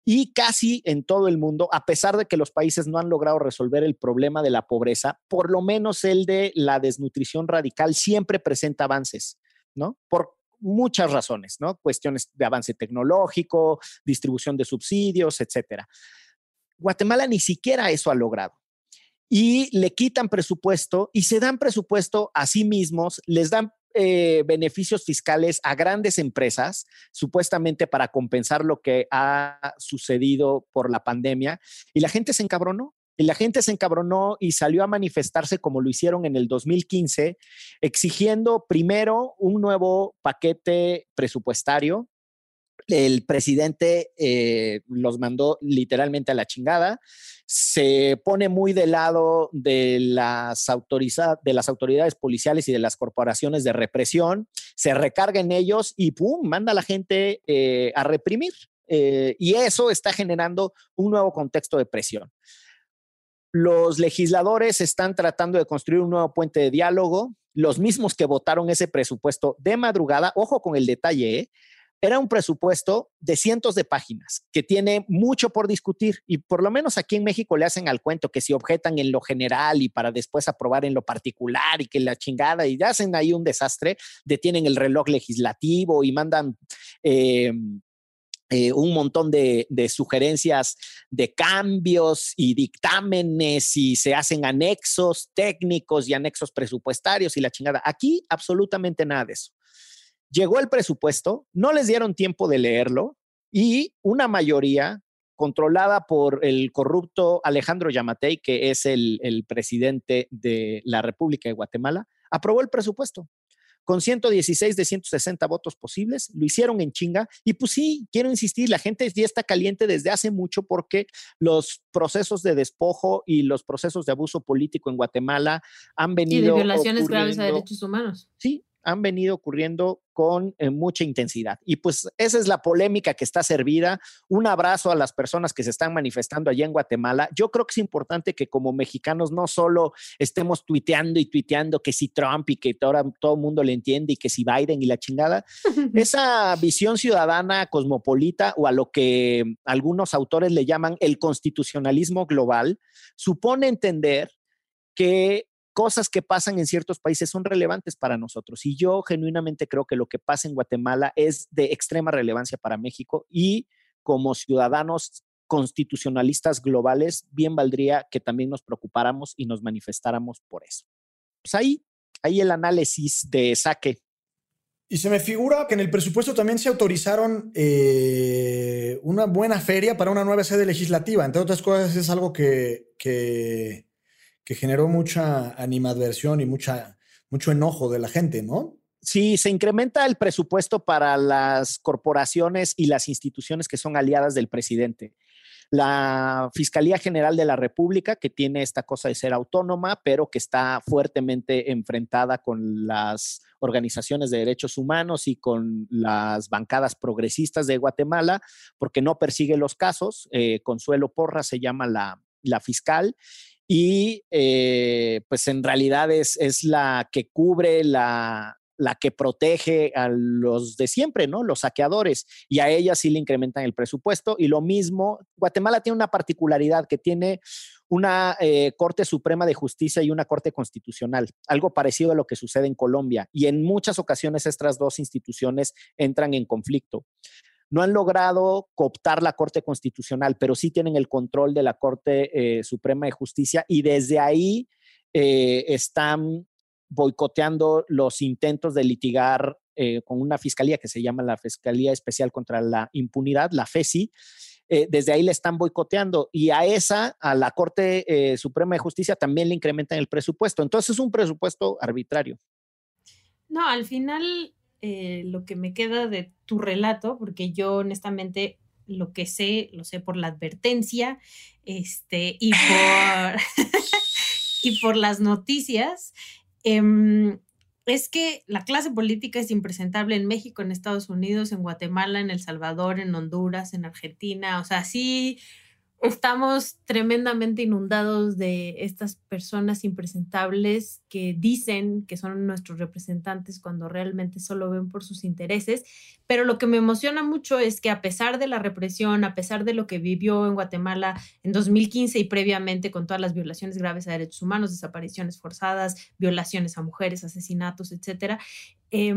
A: Y casi en todo el mundo, a pesar de que los países no han logrado resolver el problema de la pobreza, por lo menos el de la desnutrición radical siempre presenta avances, ¿no? Por muchas razones, ¿no? Cuestiones de avance tecnológico, distribución de subsidios, etcétera. Guatemala ni siquiera eso ha logrado. Y le quitan presupuesto y se dan presupuesto a sí mismos, les dan eh, beneficios fiscales a grandes empresas, supuestamente para compensar lo que ha sucedido por la pandemia, y la gente se encabronó. La gente se encabronó y salió a manifestarse como lo hicieron en el 2015, exigiendo primero un nuevo paquete presupuestario. El presidente eh, los mandó literalmente a la chingada. Se pone muy del lado de las, de las autoridades policiales y de las corporaciones de represión. Se recarga en ellos y ¡pum! manda a la gente eh, a reprimir. Eh, y eso está generando un nuevo contexto de presión. Los legisladores están tratando de construir un nuevo puente de diálogo. Los mismos que votaron ese presupuesto de madrugada, ojo con el detalle, ¿eh? era un presupuesto de cientos de páginas que tiene mucho por discutir y por lo menos aquí en México le hacen al cuento que si objetan en lo general y para después aprobar en lo particular y que la chingada y hacen ahí un desastre, detienen el reloj legislativo y mandan eh, eh, un montón de, sugerencias de cambios y dictámenes y se hacen anexos técnicos y anexos presupuestarios y la chingada. Aquí absolutamente nada de eso. Llegó el presupuesto, no les dieron tiempo de leerlo y una mayoría controlada por el corrupto Alejandro Yamatei, que es el presidente de la República de Guatemala, aprobó el presupuesto con 116 de 160 votos posibles, lo hicieron en chinga y pues sí, quiero insistir, la gente ya está caliente desde hace mucho porque los procesos de despojo y los procesos de abuso político en Guatemala han venido...
C: Y de violaciones graves a derechos humanos.
A: Sí, han venido ocurriendo con eh, mucha intensidad. Y pues esa es la polémica que está servida. Un abrazo a las personas que se están manifestando allá en Guatemala. Yo creo que es importante que como mexicanos no solo estemos tuiteando y tuiteando que si Trump y que ahora todo el mundo le entiende y que si Biden y la chingada, esa visión ciudadana cosmopolita o a lo que algunos autores le llaman el constitucionalismo global, supone entender que cosas que pasan en ciertos países son relevantes para nosotros. Y yo genuinamente creo que lo que pasa en Guatemala es de extrema relevancia para México y como ciudadanos constitucionalistas globales, bien valdría que también nos preocupáramos y nos manifestáramos por eso. Pues ahí, ahí el análisis de saque.
B: Y se me figura que en el presupuesto también se autorizaron eh, una buena feria para una nueva sede legislativa. Entre otras cosas, es algo que, que, generó mucha animadversión y mucha, mucho enojo de la gente, ¿no?
A: Sí, se incrementa el presupuesto para las corporaciones y las instituciones que son aliadas del presidente la Fiscalía General de la República, que tiene esta cosa de ser autónoma, pero que está fuertemente enfrentada con las organizaciones de derechos humanos y con las bancadas progresistas de Guatemala, porque no persigue los casos. Eh, Consuelo Porra se llama la, fiscal y eh, pues en realidad es, la que cubre la, la que protege a los de siempre, ¿no? Los saqueadores, y a ella sí le incrementan el presupuesto. Y lo mismo, Guatemala tiene una particularidad que tiene una eh, Corte Suprema de Justicia y una Corte Constitucional, algo parecido a lo que sucede en Colombia. Y en muchas ocasiones estas dos instituciones entran en conflicto. No han logrado cooptar la Corte Constitucional, pero sí tienen el control de la Corte eh, Suprema de Justicia y desde ahí eh, están boicoteando los intentos de litigar eh, con una fiscalía que se llama la Fiscalía Especial contra la Impunidad, la FESI. Desde ahí le están boicoteando y a esa, a la Corte Suprema de Justicia, también le incrementan el presupuesto. Entonces es un presupuesto arbitrario.
C: No, al final lo que me queda de tu relato, porque yo honestamente lo que sé, lo sé por la advertencia este, y, por, y por las noticias, Em, es que la clase política es impresentable en México, en Estados Unidos, en Guatemala, en El Salvador, en Honduras, en Argentina. O sea, sí estamos tremendamente inundados de estas personas impresentables que dicen que son nuestros representantes cuando realmente solo ven por sus intereses. Pero lo que me emociona mucho es que a pesar de la represión, a pesar de lo que vivió en Guatemala en 2015 y previamente con todas las violaciones graves a derechos humanos, desapariciones forzadas, violaciones a mujeres, asesinatos, etcétera, eh,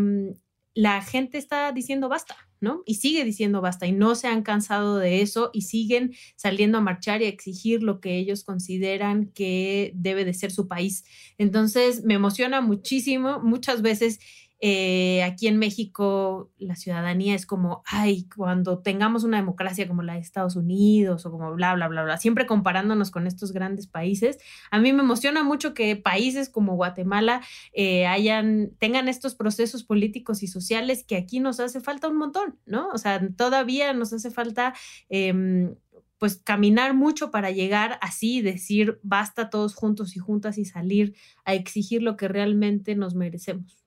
C: la gente está diciendo basta, ¿no? Y sigue diciendo basta y no se han cansado de eso y siguen saliendo a marchar y a exigir lo que ellos consideran que debe de ser su país. Entonces, me emociona muchísimo. Muchas veces eh, aquí en México la ciudadanía es como, ay, cuando tengamos una democracia como la de Estados Unidos o como bla, bla, bla, bla, siempre comparándonos con estos grandes países. A mí me emociona mucho que países como Guatemala eh, hayan, tengan estos procesos políticos y sociales que aquí nos hace falta un montón, ¿no? O sea, todavía nos hace falta... Em, pues caminar mucho para llegar así, decir basta todos juntos y juntas y salir a exigir lo que realmente nos merecemos.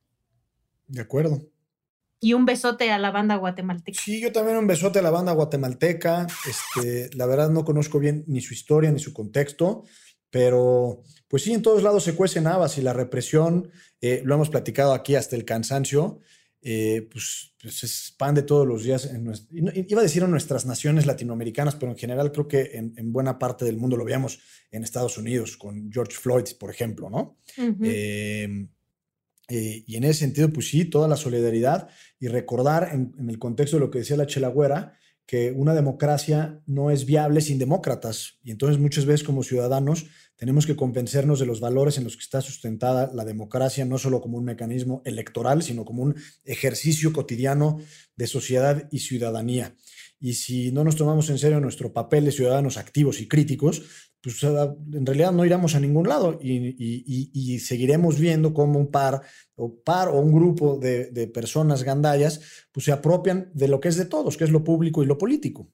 B: De acuerdo.
C: Y un besote a la banda guatemalteca.
B: Sí, yo también un besote a la banda guatemalteca. Este, la verdad no conozco bien ni su historia ni su contexto, pero pues sí, en todos lados se cuecen habas y la represión, eh, lo hemos platicado aquí hasta el cansancio, eh, pues, pues, es pan de todos los días. En iba a decir en nuestras naciones latinoamericanas, pero en general creo que en, buena parte del mundo lo veamos en Estados Unidos, con George Floyd, por ejemplo, ¿no? Eh, y en ese sentido, pues sí, toda la solidaridad y recordar en, el contexto de lo que decía la Chelagüera, que una democracia no es viable sin demócratas. Y entonces muchas veces como ciudadanos tenemos que convencernos de los valores en los que está sustentada la democracia, no solo como un mecanismo electoral, sino como un ejercicio cotidiano de sociedad y ciudadanía. Y si no nos tomamos en serio nuestro papel de ciudadanos activos y críticos, pues en realidad no iremos a ningún lado y, seguiremos viendo cómo un par o, par, o un grupo de, personas gandallas pues se apropian de lo que es de todos, que es lo público y lo político.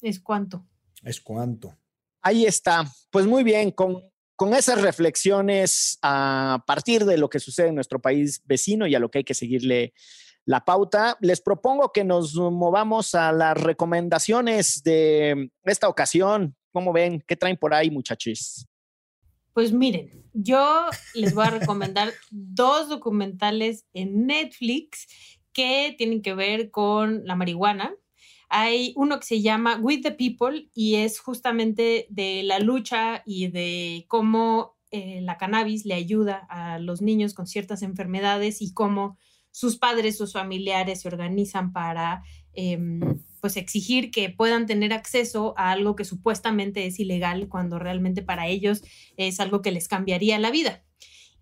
C: Es cuanto.
B: Es cuanto.
A: Ahí está. Pues muy bien, con, con esas reflexiones a partir de lo que sucede en nuestro país vecino y a lo que hay que seguirle la pauta, les propongo que nos movamos a las recomendaciones de esta ocasión. ¿Cómo ven? ¿Qué traen por ahí, muchachos?
C: Pues miren, yo les voy a recomendar dos documentales en Netflix que tienen que ver con la marihuana. Hay uno que se llama With the People y es justamente de la lucha y de cómo eh, la cannabis le ayuda a los niños con ciertas enfermedades y cómo sus padres, sus familiares se organizan para em, pues exigir que puedan tener acceso a algo que supuestamente es ilegal cuando realmente para ellos es algo que les cambiaría la vida.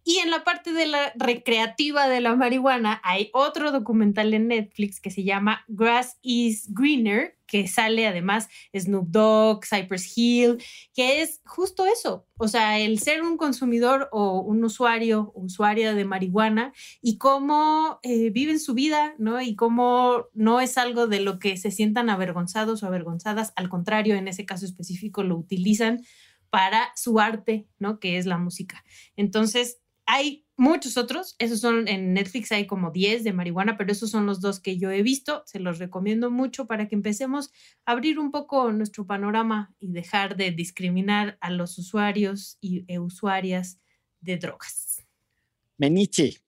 C: Y en la parte de la recreativa de la marihuana hay otro documental en Netflix que se llama Grass is Greener, que sale además Snoop Dogg, Cypress Hill, que es justo eso, o sea, el ser un consumidor o un usuario usuaria de marihuana y cómo eh, viven su vida, ¿no? Y cómo no es algo de lo que se sientan avergonzados o avergonzadas, al contrario, en ese caso específico lo utilizan para su arte, ¿no? Que es la música. Entonces, hay muchos otros, esos son en Netflix hay como 10 de marihuana, pero esos son los dos que yo he visto, se los recomiendo mucho para que empecemos a abrir un poco nuestro panorama y dejar de discriminar a los usuarios y e usuarias de drogas.
A: Meniche.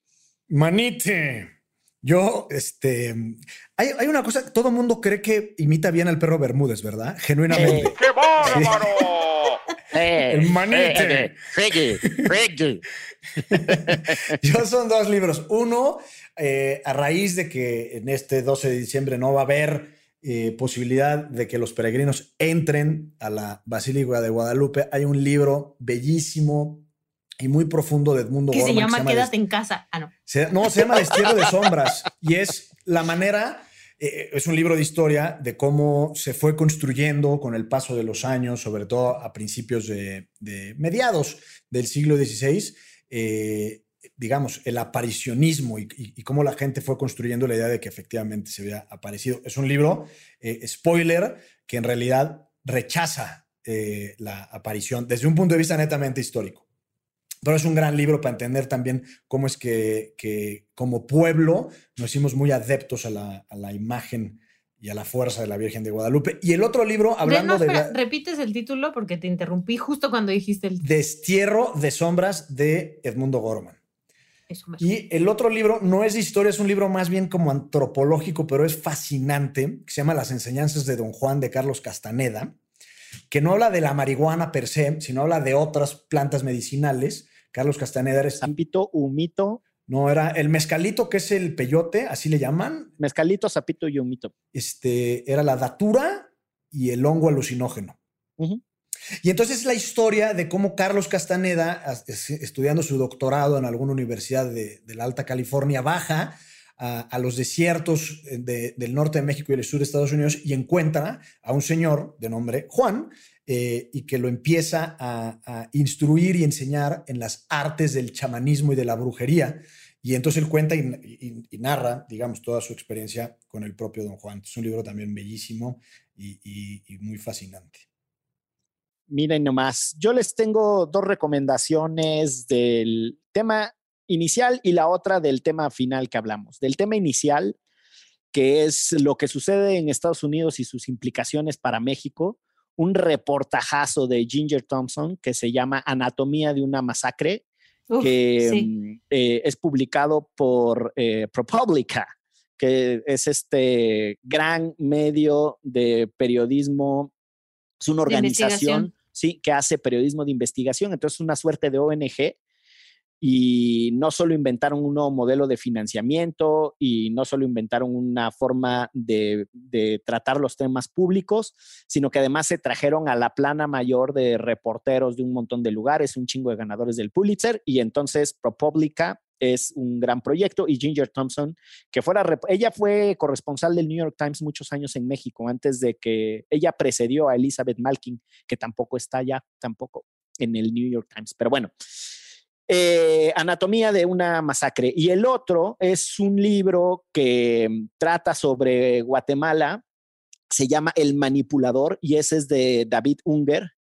B: Manite. Yo, este, hay, hay, una cosa, todo el mundo cree que imita bien al perro Bermúdez, ¿verdad? Genuinamente.
F: ¡Qué bárbaro!
B: El manite. Yo son dos libros. Uno, eh, a raíz de que en este 12 de diciembre no va a haber eh, posibilidad de que los peregrinos entren a la Basílica de Guadalupe, hay un libro bellísimo y muy profundo de Edmundo
C: que
B: Gorman.
C: Se llama,
B: que se llama
C: Quédate en casa. Ah, no.
B: Se, no, se llama Destierro de Sombras y es la manera eh, es un libro de historia de cómo se fue construyendo con el paso de los años, sobre todo a principios de, mediados del siglo XVI, eh, digamos, el aparicionismo y, cómo la gente fue construyendo la idea de que efectivamente se había aparecido. Es un libro, eh, spoiler, que en realidad rechaza la aparición desde un punto de vista netamente histórico. Pero es un gran libro para entender también cómo es que, que como pueblo nos hicimos muy adeptos a la, a la, imagen y a la fuerza de la Virgen de Guadalupe. Y el otro libro, hablando
C: de... No, espera,
B: de
C: repites el título porque te interrumpí justo cuando dijiste el título.
B: Destierro de sombras de Edmundo Gorman.
C: Eso me
B: y el otro libro no es de historia, es un libro más bien como antropológico, pero es fascinante, que se llama Las enseñanzas de Don Juan de Carlos Castaneda, que no habla de la marihuana per se, sino habla de otras plantas medicinales. Carlos Castaneda era...
A: Zapito, humito.
B: No, era el mezcalito, que es el peyote, así le llaman.
A: Mezcalito, zapito y humito.
B: Este, era la datura y el hongo alucinógeno. Uh -huh. Y entonces la historia de cómo Carlos Castaneda, estudiando su doctorado en alguna universidad de, de la Alta California, baja a, a los desiertos de, del norte de México y el sur de Estados Unidos y encuentra a un señor de nombre Juan, eh, y que lo empieza a, a, instruir y enseñar en las artes del chamanismo y de la brujería. Y entonces él cuenta y, y, y narra, digamos, toda su experiencia con el propio Don Juan. Es un libro también bellísimo y, y muy fascinante.
A: Miren nomás, yo les tengo dos recomendaciones del tema inicial y la otra del tema final que hablamos. Del tema inicial, que es lo que sucede en Estados Unidos y sus implicaciones para México un reportajazo de Ginger Thompson que se llama Anatomía de una masacre, Uf, que sí. eh, es publicado por eh, ProPublica, que es este gran medio de periodismo, es una organización sí, que hace periodismo de investigación, entonces es una suerte de ONG y no solo inventaron un nuevo modelo de financiamiento y no solo inventaron una forma de, tratar los temas públicos, sino que además se trajeron a la plana mayor de reporteros de un montón de lugares, un chingo de ganadores del Pulitzer, y entonces ProPublica es un gran proyecto y Ginger Thompson, que fuera, ella fue corresponsal del New York Times muchos años en México, antes de que ella precedió a Elizabeth Malkin, que tampoco está ya, tampoco en el New York Times, pero bueno. Eh, Anatomía de una masacre. Y el otro es un libro que trata sobre Guatemala, se llama El manipulador y ese es de David Unger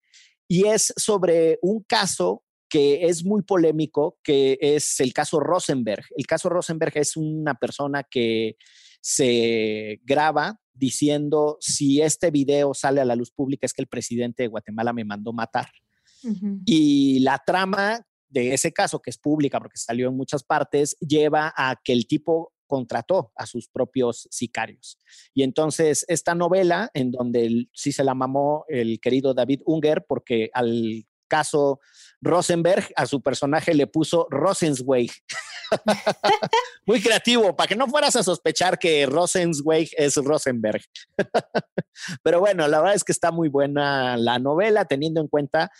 A: y es sobre un caso que es muy polémico, que es el caso Rosenberg. El caso Rosenberg es una persona que se graba diciendo, si este video sale a la luz pública es que el presidente de Guatemala me mandó matar. Uh -huh. Y la trama de ese caso, que es pública porque salió en muchas partes, lleva a que el tipo contrató a sus propios sicarios. Y entonces esta novela, en donde sí se la mamó el querido David Unger, porque al caso Rosenberg, a su personaje le puso Rosenzweig. Muy creativo, para que no fueras a sospechar que Rosenzweig es Rosenberg. Pero bueno, la verdad es que está muy buena la novela, teniendo en cuenta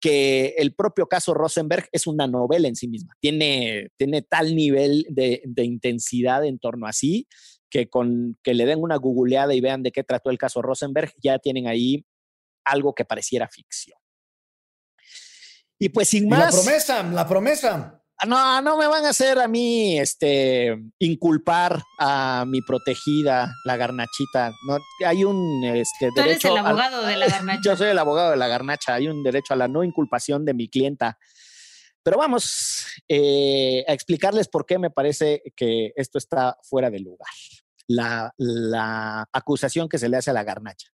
A: que el propio caso Rosenberg es una novela en sí misma. Tiene, tiene tal nivel de, de intensidad en torno a sí que con que le den una googleada y vean de qué trató el caso Rosenberg, ya tienen ahí algo que pareciera ficción. Y pues sin más.
B: la promesa, la promesa.
A: No, no me van a hacer a mí este, inculpar a mi protegida, la garnachita. No, hay un este,
C: Tú eres el abogado de la garnacha.
A: Yo soy el abogado de la garnacha. Hay un derecho a la no inculpación de mi clienta. Pero vamos eh, a explicarles por qué me parece que esto está fuera de lugar. La, la acusación que se le hace a la garnacha.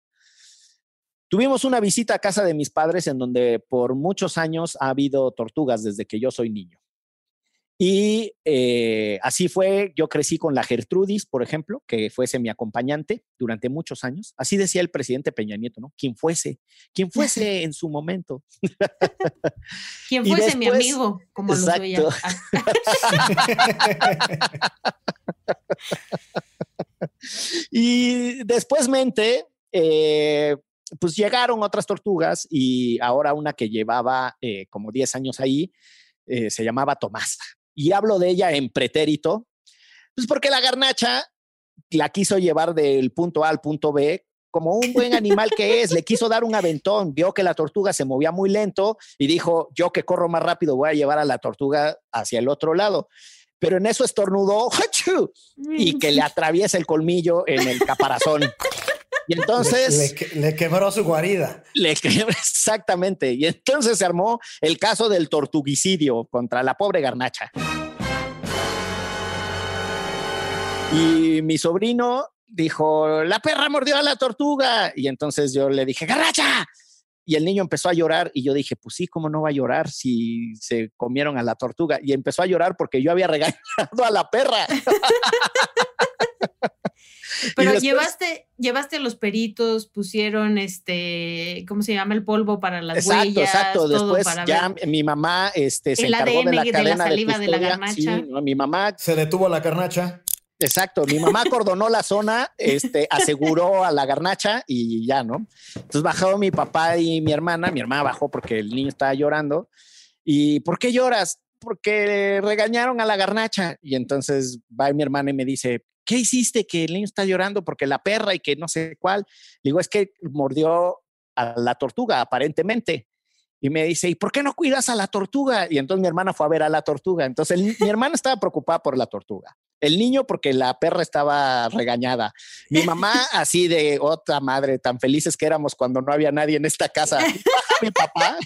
A: Tuvimos una visita a casa de mis padres en donde por muchos años ha habido tortugas desde que yo soy niño. Y eh, así fue, yo crecí con la Gertrudis, por ejemplo, que fuese mi acompañante durante muchos años. Así decía el presidente Peña Nieto, ¿no? Quien fuese, quien fuese en su momento.
C: Quien fuese mi amigo, como lo soy
A: y después mente, eh, pues llegaron otras tortugas y ahora una que llevaba eh, como 10 años ahí, se llamaba Tomasa y hablo de ella en pretérito, pues porque la garnacha la quiso llevar del punto A al punto B como un buen animal que es, le quiso dar un aventón, vio que la tortuga se movía muy lento y dijo, yo que corro más rápido voy a llevar a la tortuga hacia el otro lado. Pero en eso estornudó y que le atraviesa el colmillo en el caparazón. Y entonces...
B: Le, quebró su guarida.
A: Le quebró, exactamente. Y entonces se armó el caso del tortuguicidio contra la pobre garnacha. Y mi sobrino dijo, la perra mordió a la tortuga. Y entonces yo le dije, garnacha. Y el niño empezó a llorar y yo dije, pues sí, ¿cómo no va a llorar si se comieron a la tortuga? Y empezó a llorar porque yo había regañado a la perra.
C: Pero llevaste, llevaste a los peritos, pusieron este, ¿cómo se llama? El polvo para las
A: exacto,
C: huellas.
A: Exacto, después ya mi mamá este, se encargó de la cadena de,
C: saliva de, la garnacha.
A: mi mamá
B: se detuvo la garnacha.
A: Exacto, mi mamá acordonó la zona, este, aseguró a la garnacha y ya, ¿no? Entonces bajó mi papá y mi hermana, mi hermana bajó porque el niño estaba llorando. ¿Y por qué lloras? Porque regañaron a la garnacha. Y entonces va mi hermana y me dice, ¿qué hiciste que el niño está llorando porque la perra y que no sé cuál? digo, es que mordió a la tortuga, aparentemente. Y me dice, ¿y por qué no cuidas a la tortuga? Y entonces mi hermana fue a ver a la tortuga. Entonces mi hermana estaba preocupada por la tortuga. El niño porque la perra estaba regañada. Mi mamá así de otra madre, tan felices que éramos cuando no había nadie en esta casa. mi papá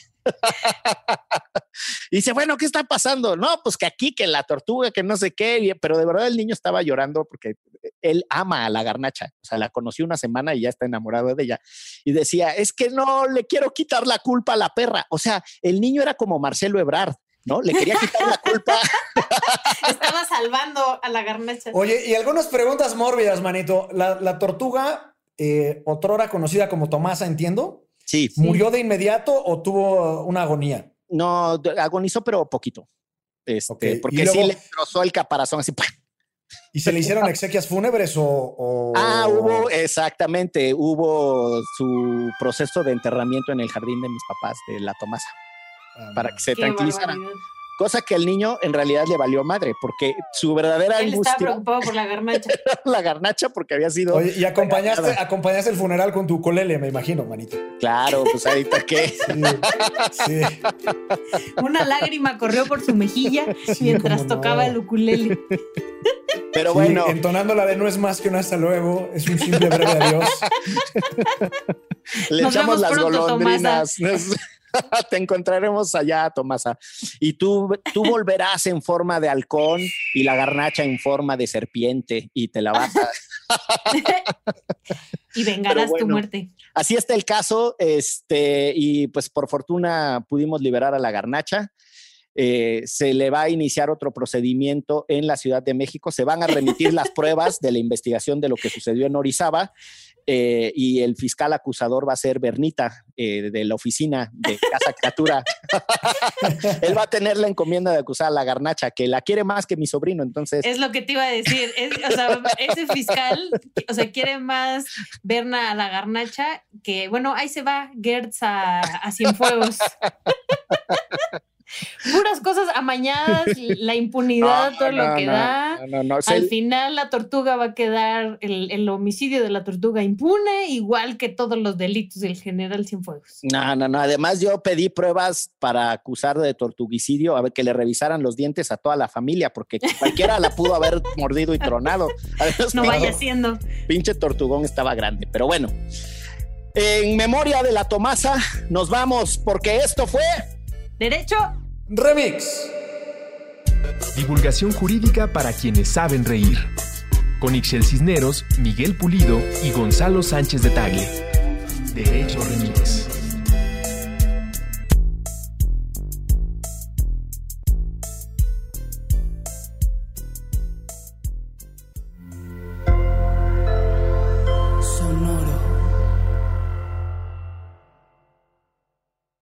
A: y dice, bueno, ¿qué está pasando? No, pues que aquí, que la tortuga, que no sé qué, pero de verdad el niño estaba llorando porque él ama a la garnacha, o sea, la conoció una semana y ya está enamorado de ella. Y decía, es que no le quiero quitar la culpa a la perra. O sea, el niño era como Marcelo Ebrard. ¿no? Le quería quitar la culpa.
C: Estaba salvando a la garnacha.
B: Oye, y algunas preguntas mórbidas, manito. La, tortuga, eh, otrora conocida como Tomasa, entiendo.
A: Sí.
B: ¿Murió de inmediato o tuvo una agonía?
A: No, agonizó, pero poquito. Este, Porque sí le trozó el caparazón así.
B: ¿Y se le hicieron exequias fúnebres o,
A: Ah, hubo, exactamente, hubo su proceso de enterramiento en el jardín de mis papás, de la Tomasa, ah, para que se tranquilizara cosa que al niño en realidad le valió madre, porque su verdadera
C: Él
A: angustia...
C: estaba preocupado por la garnacha.
A: la garnacha porque había sido...
B: Oye, y acompañaste, acompañaste el funeral con tu colele, me imagino, manito.
A: Claro, pues ahorita qué.
B: Sí,
C: Una lágrima corrió por su mejilla mientras tocaba el ukulele.
A: Pero bueno.
B: Entonando la de no es más que un hasta luego, es un simple breve adiós.
A: Le echamos las golondrinas. Te encontraremos allá, Tomasa. Y tú, tú volverás en forma de halcón y la garnacha en forma de serpiente y te la vas a...
C: y vengarás tu muerte.
A: Así está el caso, este, y pues por fortuna pudimos liberar a la garnacha. Eh, se le va a iniciar otro procedimiento en la Ciudad de México, se van a remitir las pruebas de la investigación de lo que sucedió en Orizaba eh, y el fiscal acusador va a ser Bernita eh, de la oficina de Casa Criatura. Él va a tener la encomienda de acusar a la garnacha, que la quiere más que mi sobrino, entonces...
C: Es lo que te iba a decir, o sea, ese fiscal, o sea, quiere más Berna a la garnacha que, bueno, ahí se va Gertz a, a Cienfuegos. Puras cosas amañadas, la impunidad, todo lo que da. Al final la tortuga va a quedar, el, homicidio de la tortuga impune, igual que todos los delitos del general Cienfuegos.
A: No, no, no. Además yo pedí pruebas para acusar de tortuguicidio, a ver que le revisaran los dientes a toda la familia, porque cualquiera la pudo haber mordido y tronado.
C: no vaya siendo.
A: Pinche tortugón estaba grande, pero bueno. En memoria de la Tomasa, nos vamos, porque esto fue...
C: Derecho
B: Remix.
D: Divulgación jurídica para quienes saben reír. Con Ixel Cisneros, Miguel Pulido y Gonzalo Sánchez de Tagle. Derecho Remix.